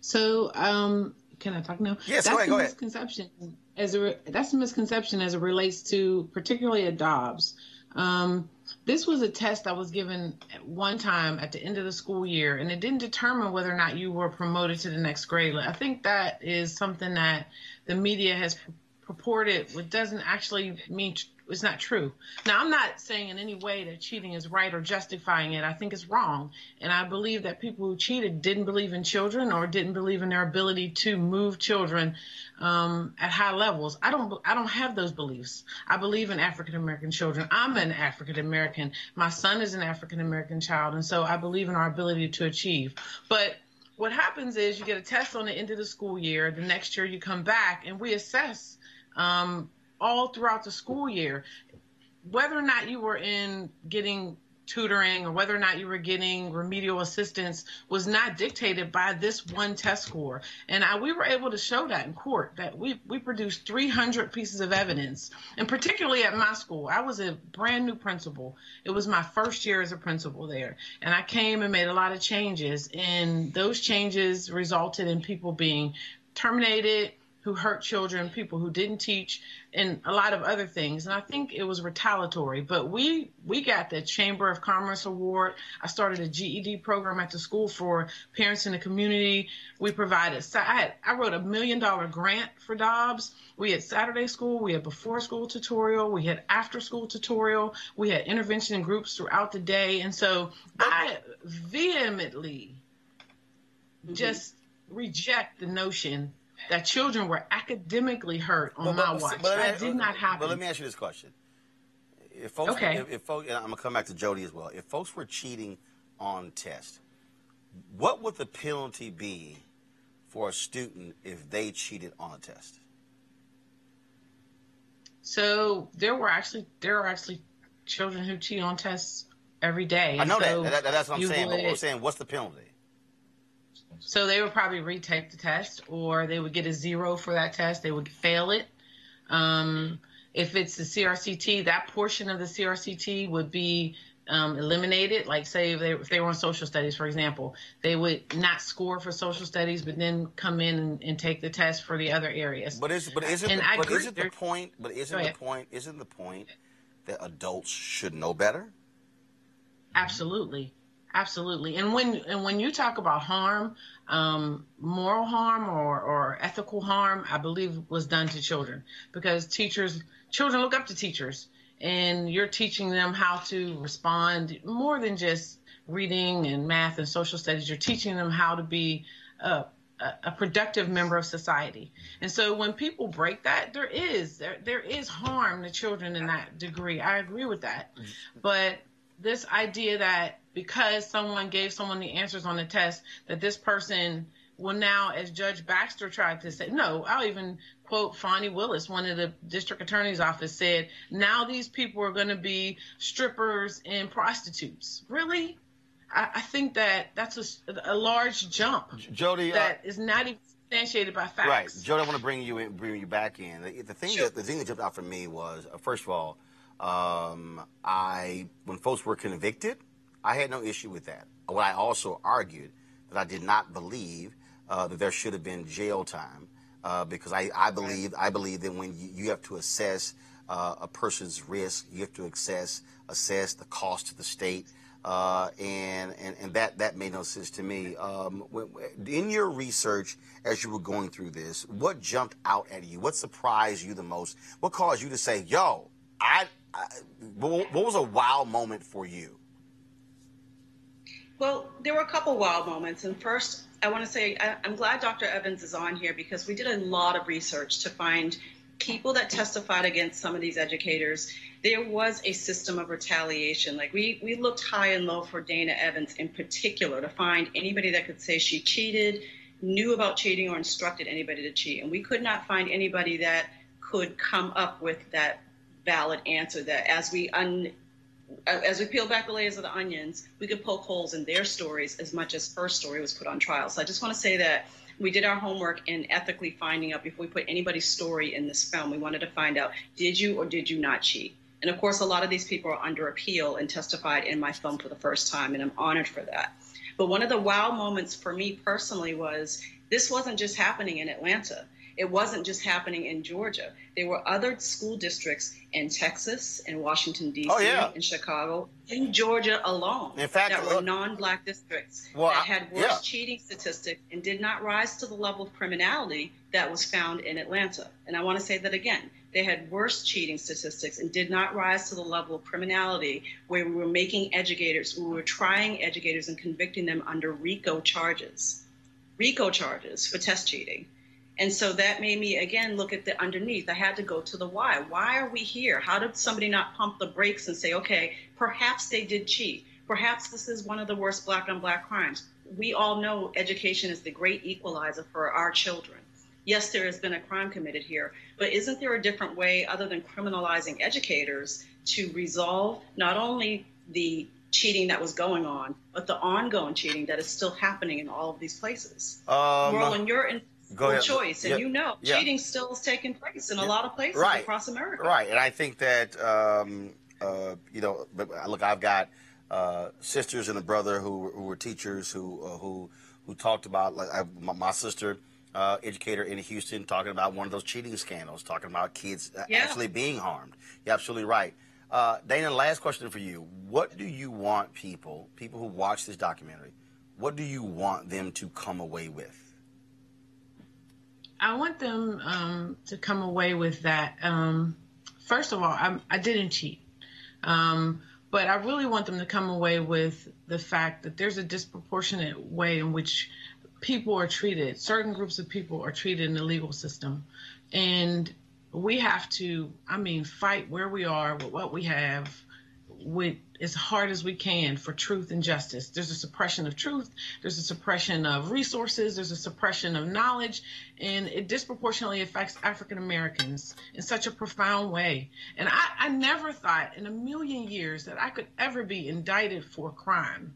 [SPEAKER 29] So, um, can I talk now?
[SPEAKER 2] Yes,
[SPEAKER 29] that's
[SPEAKER 2] go ahead,
[SPEAKER 29] a
[SPEAKER 2] ahead.
[SPEAKER 29] misconception as a that's a misconception as it relates to particularly at Dobbs. Um, this was a test that was given at one time at the end of the school year, and it didn't determine whether or not you were promoted to the next grade. I think that is something that the media has purported, which doesn't actually mean it's not true. Now, I'm not saying in any way that cheating is right or justifying it. I think it's wrong. And I believe that people who cheated didn't believe in children or didn't believe in their ability to move children um, at high levels. I don't, I don't have those beliefs. I believe in African American children. I'm an African American. My son is an African American child. And so I believe in our ability to achieve. But what happens is you get a test on the end of the school year. The next year you come back and we assess um, all throughout the school year whether or not you were in getting tutoring or whether or not you were getting remedial assistance was not dictated by this one test score. And I, we were able to show that in court that we, we produced 300 pieces of evidence. And particularly at my school, I was a brand new principal. It was my first year as a principal there. And I came and made a lot of changes. And those changes resulted in people being terminated, who hurt children, people who didn't teach, and a lot of other things. And I think it was retaliatory. But we we got the Chamber of Commerce Award. I started a GED program at the school for parents in the community. We provided. So I had I wrote a million dollar grant for Dobbs. We had Saturday school. We had before school tutorial. We had after school tutorial. We had intervention groups throughout the day. And so I vehemently mm-hmm. just reject the notion that children were academically hurt on my watch. that did not happen.
[SPEAKER 2] But let me ask you this question: If folks,
[SPEAKER 29] Okay.
[SPEAKER 2] if, if folks, and I'm gonna come back to Jodi as well. If folks were cheating on tests, what would the penalty be for a student if they cheated on a test?
[SPEAKER 29] So there were actually there are actually children who cheat on tests every day.
[SPEAKER 2] I know
[SPEAKER 29] So
[SPEAKER 2] that. that. That's what I'm saying. But what I'm
[SPEAKER 29] would-
[SPEAKER 2] saying, what's the penalty?
[SPEAKER 29] So they would probably retake the test, or they would get a zero for that test. They would fail it. Um, if it's the CRCT, that portion of the CRCT would be um, eliminated. Like, say, if they, if they were on social studies, for example, they would not score for social studies, but then come in and, and take the test for the other areas.
[SPEAKER 2] But is but isn't
[SPEAKER 29] And
[SPEAKER 2] the,
[SPEAKER 29] I
[SPEAKER 2] but isn't the point? But isn't the point? Isn't the point that adults should know better?
[SPEAKER 29] Absolutely. Absolutely. And when and when you talk about harm, um, moral harm or, or ethical harm, I believe was done to children because teachers, children look up to teachers and you're teaching them how to respond more than just reading and math and social studies. You're teaching them how to be a, a, a productive member of society. And so when people break that, there is there there is harm to children in that degree. I agree with that. But this idea that because someone gave someone the answers on the test, that this person will now, as Judge Baxter tried to say, no, I'll even quote Fani Willis, one of the district attorney's office, said, now these people are going to be strippers and prostitutes. Really? I, I think that that's a, a large jump.
[SPEAKER 2] Jodi, uh,
[SPEAKER 29] that is not even substantiated by facts.
[SPEAKER 2] Right, Jodi. I want to bring you in, bring you back in. The, the thing, sure. that, the thing that jumped out for me was, uh, first of all, um, I when folks were convicted, I had no issue with that. What I also argued that I did not believe uh, that there should have been jail time uh, because I, I believe I believe that when you, you have to assess uh, a person's risk, you have to assess assess the cost to the state. Uh, and, and and that that made no sense to me. Um, in your research, as you were going through this, what jumped out at you? What surprised you the most? What caused you to say, "Yo, I"? I what was a wow moment for you?
[SPEAKER 28] Well, there were a couple wild moments, and first, I want to say I, I'm glad Dr. Evans is on here because we did a lot of research to find people that testified against some of these educators, there was a system of retaliation. Like we, we looked high and low for Dana Evans in particular to find anybody that could say she cheated, knew about cheating, or instructed anybody to cheat. And we could not find anybody that could come up with that valid answer that as we un, as we peel back the layers of the onions, we could poke holes in their stories as much as her story was put on trial. So I just want to say that we did our homework in ethically finding out before we put anybody's story in this film. We wanted to find out did you or did you not cheat? And of course, a lot of these people are under appeal and testified in my film for the first time, and I'm honored for that. But one of the wow moments for me personally was this wasn't just happening in Atlanta. It wasn't just happening in Georgia. There were other school districts in Texas, in Washington D.C.,
[SPEAKER 2] oh, yeah.
[SPEAKER 28] in Chicago, in Georgia alone.
[SPEAKER 2] In fact,
[SPEAKER 28] that were non-black districts well, that had worse
[SPEAKER 2] yeah.
[SPEAKER 28] cheating statistics and did not rise to the level of criminality that was found in Atlanta. And I want to say that again. They had worse cheating statistics and did not rise to the level of criminality where we were making educators, we were trying educators and convicting them under RICO charges. RICO charges for test cheating. And so that made me again look at the underneath. I had to go to the why. Why are we here? How did somebody not pump the brakes and say, okay, perhaps they did cheat. Perhaps this is one of the worst black on black crimes. We all know education is the great equalizer for our children. Yes, there has been a crime committed here, but isn't there a different way other than criminalizing educators to resolve not only the cheating that was going on, but the ongoing cheating that is still happening in all of these places?
[SPEAKER 2] Um,
[SPEAKER 28] Roland, you're in
[SPEAKER 2] Go ahead.
[SPEAKER 28] choice, and
[SPEAKER 2] Yeah.
[SPEAKER 28] you know
[SPEAKER 2] Yeah.
[SPEAKER 28] cheating still is taking place in a lot of places
[SPEAKER 2] Right.
[SPEAKER 28] across America.
[SPEAKER 2] Right, and I think that um, uh, you know, but look, I've got uh, sisters and a brother who who were teachers who uh, who who talked about like I, my, my sister. Uh, educator in Houston talking about one of those cheating scandals, talking about kids uh,
[SPEAKER 28] Yeah.
[SPEAKER 2] actually being harmed. You're absolutely right. Uh, Dana, last question for you. What do you want people, people who watch this documentary, what do you want them to come away with?
[SPEAKER 29] I want them um, to come away with that. Um, first of all, I'm, I didn't cheat. Um, but I really want them to come away with the fact that there's a disproportionate way in which people are treated. Certain groups of people are treated in the legal system. And we have to, I mean, fight where we are with what we have with as hard as we can for truth and justice. There's a suppression of truth, there's a suppression of resources, there's a suppression of knowledge, and it disproportionately affects African Americans in such a profound way. And I, I never thought in a million years that I could ever be indicted for a crime.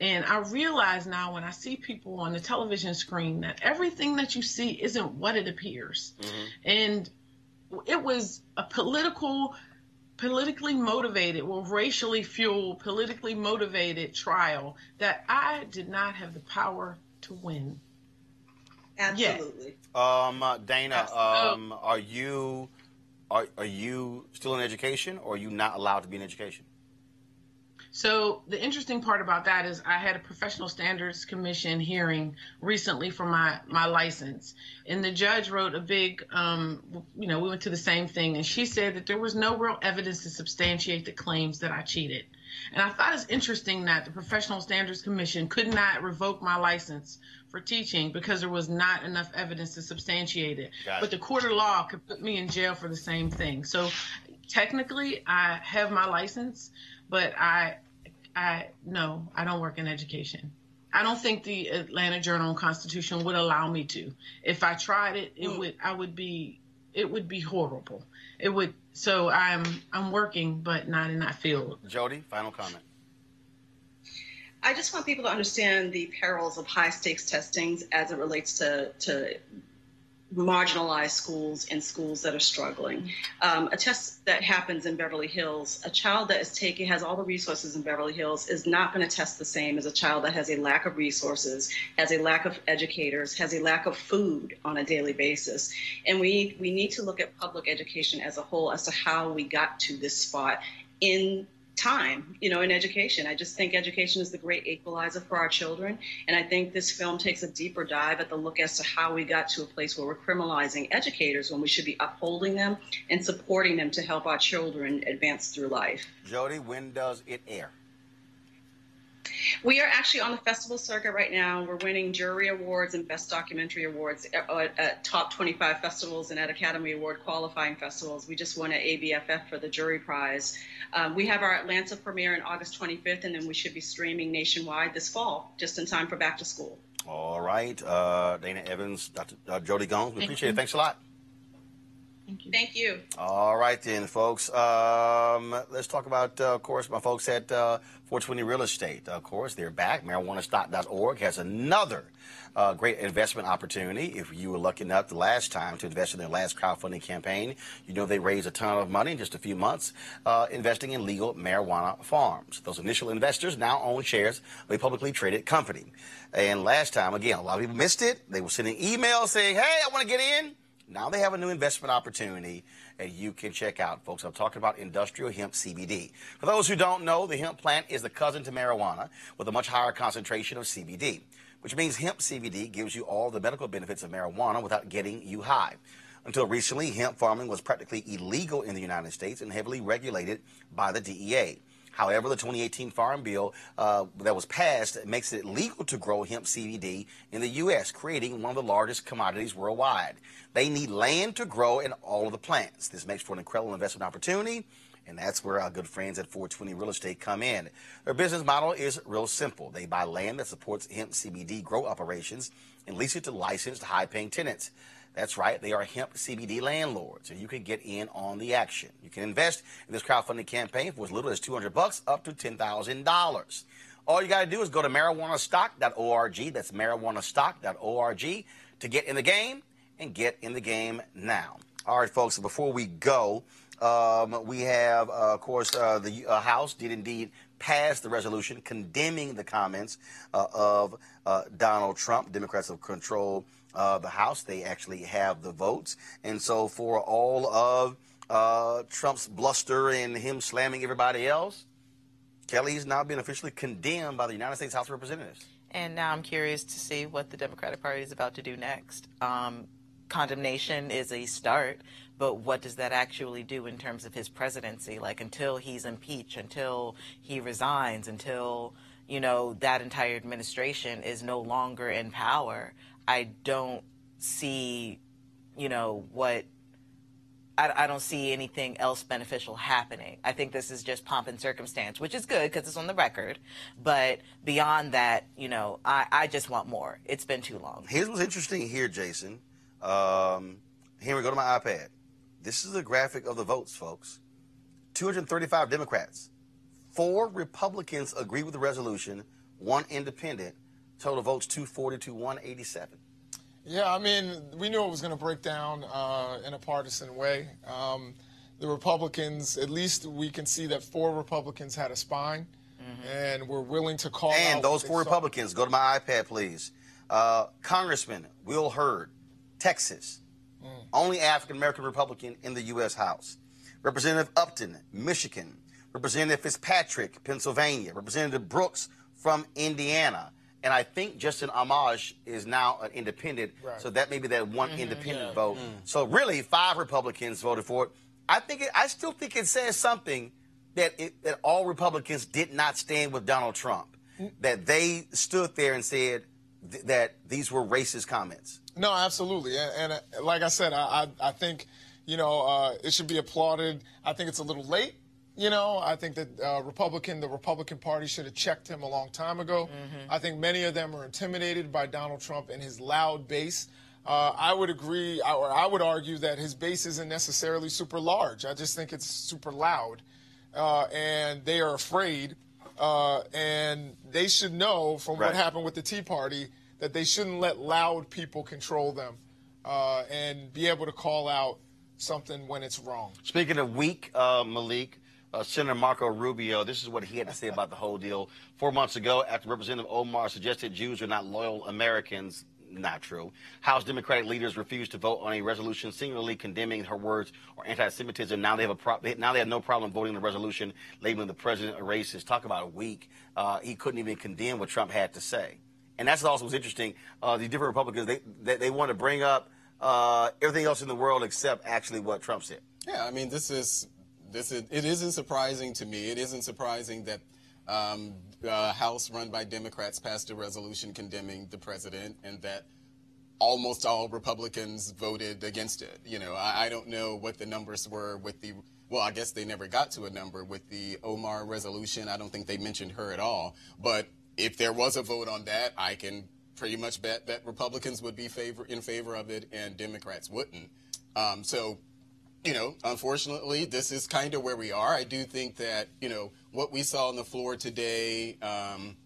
[SPEAKER 29] And I realize now when I see people on the television screen that everything that you see isn't what it appears. Mm-hmm. And it was a political politically motivated, well, racially fueled, politically motivated trial that I did not have the power to win.
[SPEAKER 28] Absolutely.
[SPEAKER 2] Um, uh, Dana, um, are you are are you still in education, or are you not allowed to be in education?
[SPEAKER 29] So the interesting part about that is I had a professional standards commission hearing recently for my my license, and the judge wrote a big, um, you know, we went to the same thing, and she said that there was no real evidence to substantiate the claims that I cheated. And I thought it's interesting that the professional standards commission could not revoke my license for teaching because there was not enough evidence to substantiate it.
[SPEAKER 2] Got it.
[SPEAKER 29] But the court of law could put me in jail for the same thing. So technically, I have my license, but I, I no, I don't work in education. I don't think the Atlanta Journal Constitution would allow me to. If I tried it, it mm. would I would be it would be horrible. It would so I'm I'm working but not in that field.
[SPEAKER 2] Jodi, final comment.
[SPEAKER 28] I just want people to understand the perils of high stakes testings as it relates to, to marginalized schools and schools that are struggling. Um, a test that happens in Beverly Hills, a child that is taking has all the resources in Beverly Hills is not going to test the same as a child that has a lack of resources, has a lack of educators, has a lack of food on a daily basis. And we we need to look at public education as a whole as to how we got to this spot in time, you know, in education. I just think education is the great equalizer for our children. And I think this film takes a deeper dive at the look as to how we got to a place where we're criminalizing educators when we should be upholding them and supporting them to help our children advance through life.
[SPEAKER 2] Jodi, when does it air?
[SPEAKER 28] We are actually on the festival circuit right now. We're winning jury awards and best documentary awards at, at, top 25 festivals and at Academy Award qualifying festivals. We just won at ABFF for the jury prize. Um, we have our Atlanta premiere on August 25th, and then we should be streaming nationwide this fall, just in time for back to school.
[SPEAKER 2] All right. Uh, Dana Evans, Dr. Uh, Jodi Gomes, we appreciate you. it. Thanks a lot.
[SPEAKER 28] Thank you. Thank you.
[SPEAKER 2] All right, then, folks. Um, let's talk about, uh, of course, my folks at uh, 420 Real Estate. Of course, they're back. MarijuanaStock.org has another uh, great investment opportunity. If you were lucky enough the last time to invest in their last crowdfunding campaign, you know they raised a ton of money in just a few months uh, investing in legal marijuana farms. Those initial investors now own shares of a publicly traded company. And last time, again, a lot of people missed it. They were sending emails saying, hey, I want to get in. Now they have a new investment opportunity that you can check out, folks. I'm talking about industrial hemp CBD. For those who don't know, the hemp plant is the cousin to marijuana with a much higher concentration of CBD, which means hemp CBD gives you all the medical benefits of marijuana without getting you high. Until recently, hemp farming was practically illegal in the United States and heavily regulated by the DEA. However, the 2018 Farm Bill uh, that was passed makes it legal to grow hemp CBD in the U.S., creating one of the largest commodities worldwide. They need land to grow in all of the plants. This makes for an incredible investment opportunity. And that's where our good friends at 420 Real Estate come in. Their business model is real simple. They buy land that supports hemp CBD grow operations and lease it to licensed high paying tenants. That's right, they are hemp CBD landlords, and you can get in on the action. You can invest in this crowdfunding campaign for as little as 200 bucks up to $10,000. All you got to do is go to marijuanastock.org. That's marijuanastock.org to get in the game and get in the game now. All right, folks, before we go, um, we have, uh, of course, uh, the uh, House did indeed pass the resolution condemning the comments uh, of uh, Donald Trump. Democrats have controlled uh, the House. They actually have the votes. And so for all of uh, Trump's bluster and him slamming everybody else, Kelly's now been officially condemned by the United States House of Representatives.
[SPEAKER 12] And now I'm curious to see what the Democratic Party is about to do next. Um, condemnation is a start, but what does that actually do in terms of his presidency? Like until he's impeached, until he resigns, until you know that entire administration is no longer in power. I don't see, you know, what I, I, don't see anything else beneficial happening. I think this is just pomp and circumstance, which is good because it's on the record. But beyond that, you know, I, I just want more. It's been too long.
[SPEAKER 2] Here's what's interesting here, Jason. Um, we go to my iPad. This is a graphic of the votes, folks. 235 Democrats, four Republicans agree with the resolution, one independent, Total votes 240 to 187.
[SPEAKER 13] Yeah, I mean, we knew it was going to break down uh, in a partisan way. Um, the Republicans, at least we can see that four Republicans had a spine mm-hmm. and were willing to call
[SPEAKER 2] and those four Republicans, go to my iPad, please. Uh, Congressman Will Hurd, Texas, mm. only African American Republican in the U.S. House. Representative Upton, Michigan. Representative Fitzpatrick, Pennsylvania. Representative Brooks from Indiana. And I think Justin Amash is now an independent, right. so that may be that one mm-hmm, independent yeah. vote. Mm. So really, five Republicans voted for it. I think it, I still think it says something that it, that all Republicans did not stand with Donald Trump. Mm. That they stood there and said th- that these were racist comments.
[SPEAKER 13] No, absolutely, and, and uh, like I said, I, I, I think you know uh, it should be applauded. I think it's a little late You know, I think that uh, Republican, the Republican Party should have checked him a long time ago. I think many of them are intimidated by Donald Trump and his loud base. Uh, I would agree, or I would argue that his base isn't necessarily super large. I just think it's super loud, uh, and they are afraid. Uh, and they should know from
[SPEAKER 2] Right.
[SPEAKER 13] what happened with the Tea Party that they shouldn't let loud people control them uh, and be able to call out something when it's wrong.
[SPEAKER 2] Speaking of weak, uh, Malik, uh, Senator Marco Rubio, this is what he had to say about the whole deal. Four months ago, after Representative Omar suggested Jews are not loyal Americans, not true. House Democratic leaders refused to vote on a resolution singularly condemning her words or anti-Semitism. Now they have a pro- now they have no problem voting the resolution labeling the president a racist. Talk about a weak. Uh, he couldn't even condemn what Trump had to say. And that's also what's interesting. Uh, the different Republicans they they, they want to bring up uh, everything else in the world except actually what Trump said.
[SPEAKER 11] Yeah, I mean, this is this is it isn't surprising to me. It isn't surprising that um, a House run by Democrats passed a resolution condemning the president, and that almost all Republicans voted against it. You know, I, I don't know what the numbers were with the. Well, I guess they never got to a number with the Omar resolution. I don't think they mentioned her at all. But if there was a vote on that, I can pretty much bet that Republicans would be favor in favor of it and Democrats wouldn't. Um, so you know, unfortunately, this is kind of where we are. I do think that, you know, what we saw on the floor today, um,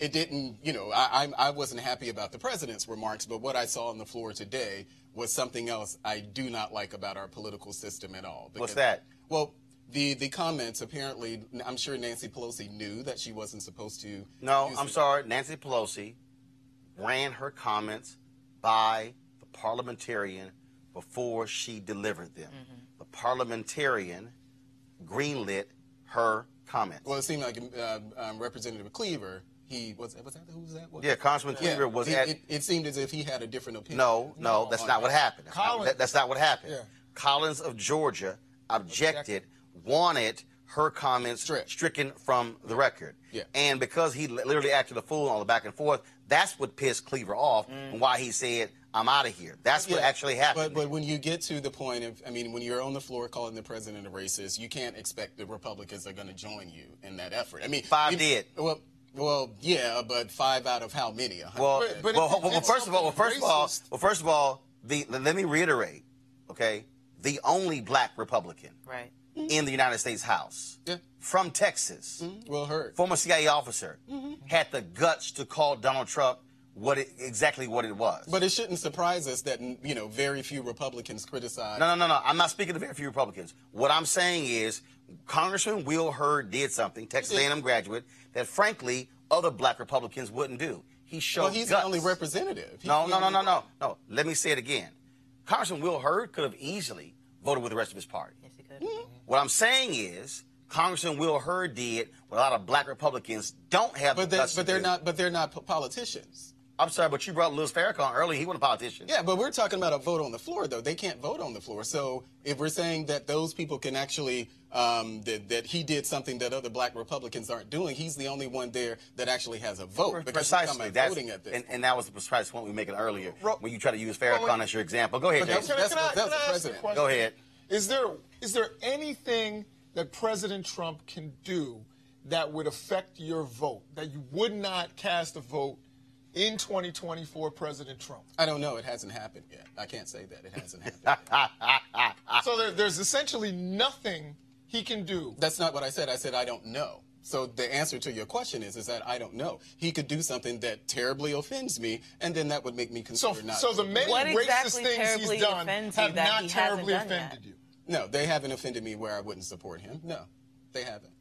[SPEAKER 11] it didn't, you know, I, I, I wasn't happy about the president's remarks, but what I saw on the floor today was something else I do not like about our political system at all.
[SPEAKER 2] What's
[SPEAKER 11] Because-
[SPEAKER 2] that?
[SPEAKER 11] Well, the, the comments apparently, I'm sure Nancy Pelosi knew that she wasn't supposed to.
[SPEAKER 2] No, I'm
[SPEAKER 11] it.
[SPEAKER 2] sorry. Nancy Pelosi ran her comments by the parliamentarian before she delivered them. The parliamentarian greenlit her comments.
[SPEAKER 11] Well, it seemed like uh, um, Representative Cleaver, he was, was that who was that?
[SPEAKER 2] Yeah, Congressman Cleaver was
[SPEAKER 11] it,
[SPEAKER 2] at-
[SPEAKER 11] It, it seemed as if he had a different opinion.
[SPEAKER 2] No, no, that's
[SPEAKER 11] on
[SPEAKER 2] not what happened. That's, not,
[SPEAKER 11] Collins-
[SPEAKER 2] that- that's not what happened.
[SPEAKER 11] Yeah.
[SPEAKER 2] Collins of Georgia objected, wanted her comments stricken from the record.
[SPEAKER 11] Yeah.
[SPEAKER 2] And because he literally acted a fool on the back and forth, that's what pissed Cleaver off and why he said, I'm out of here. That's what
[SPEAKER 11] Mm. Yeah,
[SPEAKER 2] actually happened.
[SPEAKER 11] But, but when you get to the point of, I mean, when you're on the floor calling the president a racist, you can't expect the Republicans are going to join you in that effort. I mean,
[SPEAKER 2] Five
[SPEAKER 11] you-
[SPEAKER 2] did.
[SPEAKER 11] Well, well, yeah, but five out of how many? A hundred?
[SPEAKER 2] Well, well, well, well, first of all, well, first of all, well, first of all, the let me reiterate, okay, the only black Republican
[SPEAKER 12] Right.
[SPEAKER 2] in the United States House from Texas,
[SPEAKER 11] Will Hurd,
[SPEAKER 2] former CIA officer, had the guts to call Donald Trump what it, exactly what it was.
[SPEAKER 11] But it shouldn't surprise us that you know very few Republicans criticize.
[SPEAKER 2] No, no, no, no. I'm not speaking to very few Republicans. What I'm saying is, Congressman Will Hurd did something, Texas A&M graduate, that frankly other black Republicans wouldn't do. He showed
[SPEAKER 11] Well, he's
[SPEAKER 2] guts.
[SPEAKER 11] the only representative. He's
[SPEAKER 2] No,
[SPEAKER 11] the
[SPEAKER 2] no, no,
[SPEAKER 11] only
[SPEAKER 2] no, no, no. Let me say it again. Congressman Will Hurd could have easily voted with the rest of his party. Yes, he could. Mm-hmm. What I'm saying is, Congressman Will Hurd did what a lot of black Republicans don't have
[SPEAKER 11] But
[SPEAKER 2] the
[SPEAKER 11] they,
[SPEAKER 2] guts
[SPEAKER 11] but
[SPEAKER 2] to
[SPEAKER 11] they're
[SPEAKER 2] do.
[SPEAKER 11] not. But they're not politicians.
[SPEAKER 2] I'm sorry, but you brought Louis Farrakhan early. He wasn't a politician.
[SPEAKER 11] Yeah, but we're talking about a vote on the floor, though. They can't vote on the floor. So if we're saying that those people can actually, um, that, that he did something that other black Republicans aren't doing, he's the only one there that actually has a vote. Because
[SPEAKER 2] Precisely. That's,
[SPEAKER 11] voting at this.
[SPEAKER 2] and, and that was the precise point we were making earlier when you try to use Farrakhan
[SPEAKER 13] Well,
[SPEAKER 2] as your example. Go ahead,
[SPEAKER 13] But
[SPEAKER 2] Jason.
[SPEAKER 13] can I- can I- can I ask you a question?
[SPEAKER 2] Go ahead.
[SPEAKER 13] Is there is there anything that President Trump can do that would affect your vote that you would not cast a vote in 2020 for President Trump?
[SPEAKER 11] I don't know. It hasn't happened yet. I can't say that. It hasn't happened.
[SPEAKER 13] so there, there's essentially nothing he can do.
[SPEAKER 11] That's not what I said. I said I don't know. So the answer to your question is, is that I don't know. He could do something that terribly offends me, and then that would make me
[SPEAKER 13] So,
[SPEAKER 11] consider not.
[SPEAKER 13] so the
[SPEAKER 11] to.
[SPEAKER 13] many
[SPEAKER 12] What
[SPEAKER 13] racist
[SPEAKER 12] exactly
[SPEAKER 13] things he's done have
[SPEAKER 12] that
[SPEAKER 13] not terribly
[SPEAKER 12] done yet?
[SPEAKER 13] offended you.
[SPEAKER 11] No, they haven't offended me where I wouldn't support him. No, they haven't.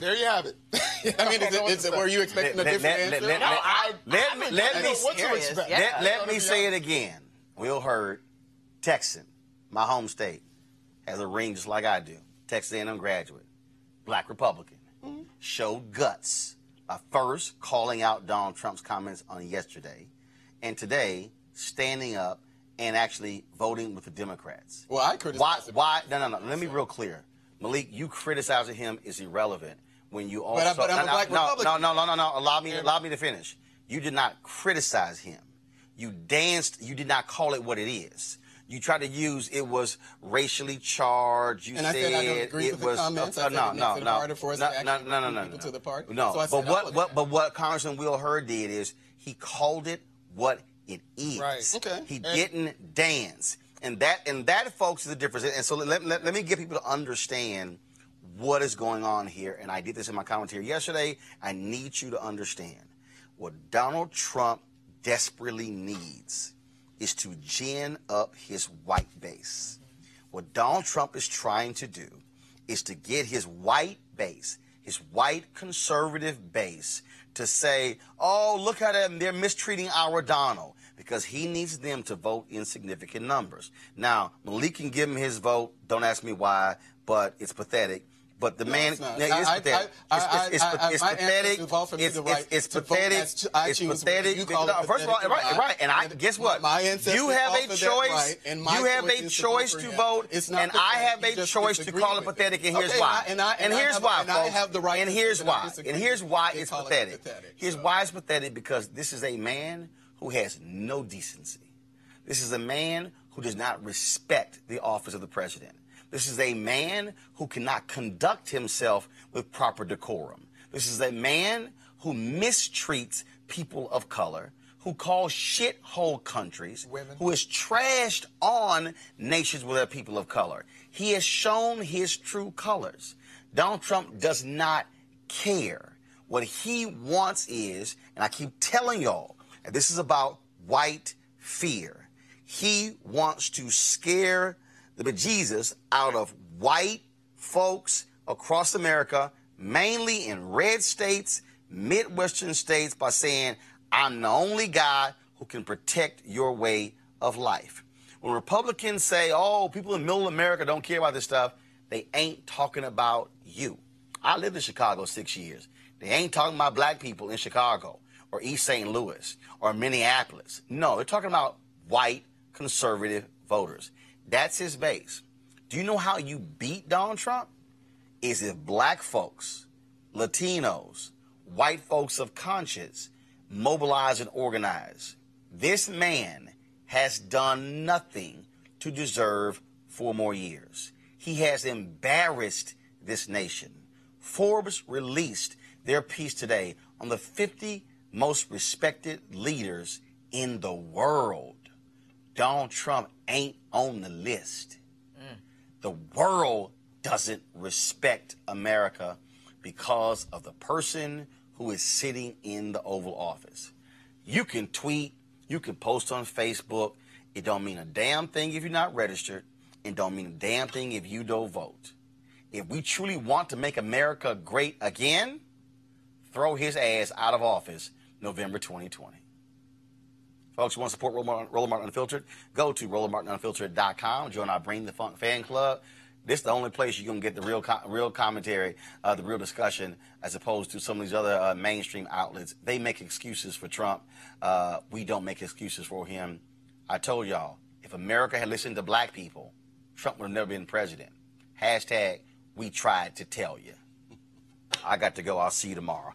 [SPEAKER 13] There you have it.
[SPEAKER 11] I mean, is it, is it, were you expecting a different
[SPEAKER 2] let-
[SPEAKER 11] answer?
[SPEAKER 2] let- let-
[SPEAKER 13] No, I-
[SPEAKER 2] let
[SPEAKER 13] I'm
[SPEAKER 2] me let me
[SPEAKER 13] what to expect.
[SPEAKER 2] let, let me say it
[SPEAKER 13] honest.
[SPEAKER 2] again. Will Hurd, Texan, my home state, has a ring just like I do. Texas A&M graduate, black Republican,
[SPEAKER 13] Mm-hmm.
[SPEAKER 2] showed guts by first calling out Donald Trump's comments on yesterday, and today standing up and actually voting with the Democrats.
[SPEAKER 11] Well, I
[SPEAKER 2] Why?
[SPEAKER 11] criticize
[SPEAKER 2] Why? No, no, no. Let me be real clear. Malik, you criticizing him is irrelevant when you also.
[SPEAKER 11] But I- but I'm a
[SPEAKER 2] no,
[SPEAKER 11] black
[SPEAKER 2] no, no,
[SPEAKER 11] Republican.
[SPEAKER 2] no, no, no, no. Allow me, allow me to finish. You did not criticize him. You danced. You did not call it what it is. you tried to use it was racially charged. You
[SPEAKER 11] And I said I don't agree
[SPEAKER 2] it
[SPEAKER 11] with the
[SPEAKER 2] was,
[SPEAKER 11] comments.
[SPEAKER 2] Uh,
[SPEAKER 11] said
[SPEAKER 2] no,
[SPEAKER 11] it
[SPEAKER 2] no,
[SPEAKER 11] it
[SPEAKER 2] no,
[SPEAKER 11] harder for us to
[SPEAKER 2] no,
[SPEAKER 11] actually
[SPEAKER 2] no, no, no, no, no.
[SPEAKER 11] to the party.
[SPEAKER 2] No,
[SPEAKER 11] So I
[SPEAKER 2] but what, what, but what Congressman Will Hurd did is he called it what it is.
[SPEAKER 13] Right.
[SPEAKER 11] Okay.
[SPEAKER 2] He
[SPEAKER 13] And-
[SPEAKER 2] didn't dance, and that and that, folks, is the difference. And so let, let, let me get people to understand what is going on here. And I did this in my commentary yesterday. I need you to understand what Donald Trump desperately needs is to gin up his white base. What Donald Trump is trying to do is to get his white base, his white conservative base, to say, oh, look at them, they're mistreating our Donald, because he needs them to vote in significant numbers. Now, Malik can give him his vote. Don't ask me why, but it's pathetic. But the man,
[SPEAKER 11] it's not.
[SPEAKER 2] no, it's
[SPEAKER 11] I-
[SPEAKER 2] pathetic.
[SPEAKER 11] I-
[SPEAKER 2] It's-
[SPEAKER 11] I-
[SPEAKER 2] it's- it's pathetic. It's
[SPEAKER 11] the
[SPEAKER 2] it's- it's pathetic.
[SPEAKER 11] as
[SPEAKER 2] It's pathetic.
[SPEAKER 11] You call it
[SPEAKER 2] First of all, right,
[SPEAKER 11] and
[SPEAKER 2] right. And I
[SPEAKER 11] and
[SPEAKER 2] guess what?
[SPEAKER 11] my
[SPEAKER 2] You have a choice.
[SPEAKER 11] right, and my
[SPEAKER 2] You have a choice to vote,
[SPEAKER 11] It's not
[SPEAKER 2] and I have a choice to call it pathetic. And here's why.
[SPEAKER 11] and I- and I
[SPEAKER 2] here's why,
[SPEAKER 11] and
[SPEAKER 2] folks.
[SPEAKER 11] have the right
[SPEAKER 2] And here's
[SPEAKER 11] say that I
[SPEAKER 2] why. And here's why it's
[SPEAKER 11] call it
[SPEAKER 2] pathetic.
[SPEAKER 11] pathetic,
[SPEAKER 2] Here's why it's pathetic because this is a man who has no decency. This is a man who does not respect the office of the president. This is a man who cannot conduct himself with proper decorum. This is a man who mistreats people of color, who calls shithole countries, who is trashed on nations with their people of color. He has shown his true colors. Donald Trump does not care. What he wants is, and I keep telling y'all, and this is about white fear. He wants to scare the bejesus out of white folks across America, mainly in red states, Midwestern states, by saying, I'm the only guy who can protect your way of life. When Republicans say, oh, people in middle America don't care about this stuff, they ain't talking about you. I lived in Chicago six years. They ain't talking about black people in Chicago or East St. Louis or Minneapolis. No, they're talking about white conservative voters. That's his base. Do you know how you beat Donald Trump? Is if black folks, Latinos, white folks of conscience mobilize and organize. This man has done nothing to deserve four more years. He has embarrassed this nation. Forbes released their piece today on the 50 most respected leaders in the world. Donald Trump ain't on the list. Mm. The world doesn't respect America because of the person who is sitting in the Oval Office. You can tweet, you can post on Facebook. It don't mean a damn thing if you're not registered, and don't mean a damn thing if you don't vote. If we truly want to make America great again, throw his ass out of office November 2020. Folks, you want to support Roland Martin, Roland Martin Unfiltered? Go to RolandMartinUnfiltered.com. Join our Bring the Funk fan club. This is the only place you're going to get the real real commentary, uh, the real discussion, as opposed to some of these other uh, mainstream outlets. They make excuses for Trump. Uh, we don't make excuses for him. I told y'all, if America had listened to black people, Trump would have never been president. Hashtag, we tried to tell you. I got to go. I'll see you tomorrow.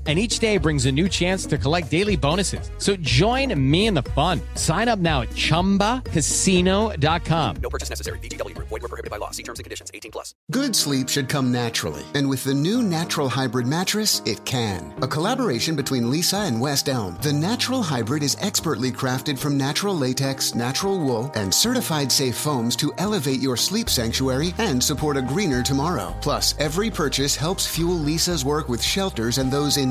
[SPEAKER 30] and each day brings a new chance to collect daily bonuses. So join me in the fun. Sign up now at ChumbaCasino.com.
[SPEAKER 31] No purchase necessary. VGW. Void were prohibited by law. See terms and conditions. 18 plus.
[SPEAKER 32] Good sleep should come naturally. And with the new Natural Hybrid mattress, it can. A collaboration between Leesa and West Elm. The Natural Hybrid is expertly crafted from natural latex, natural wool, and certified safe foams to elevate your sleep sanctuary and support a greener tomorrow. Plus, every purchase helps fuel Leesa's work with shelters and those in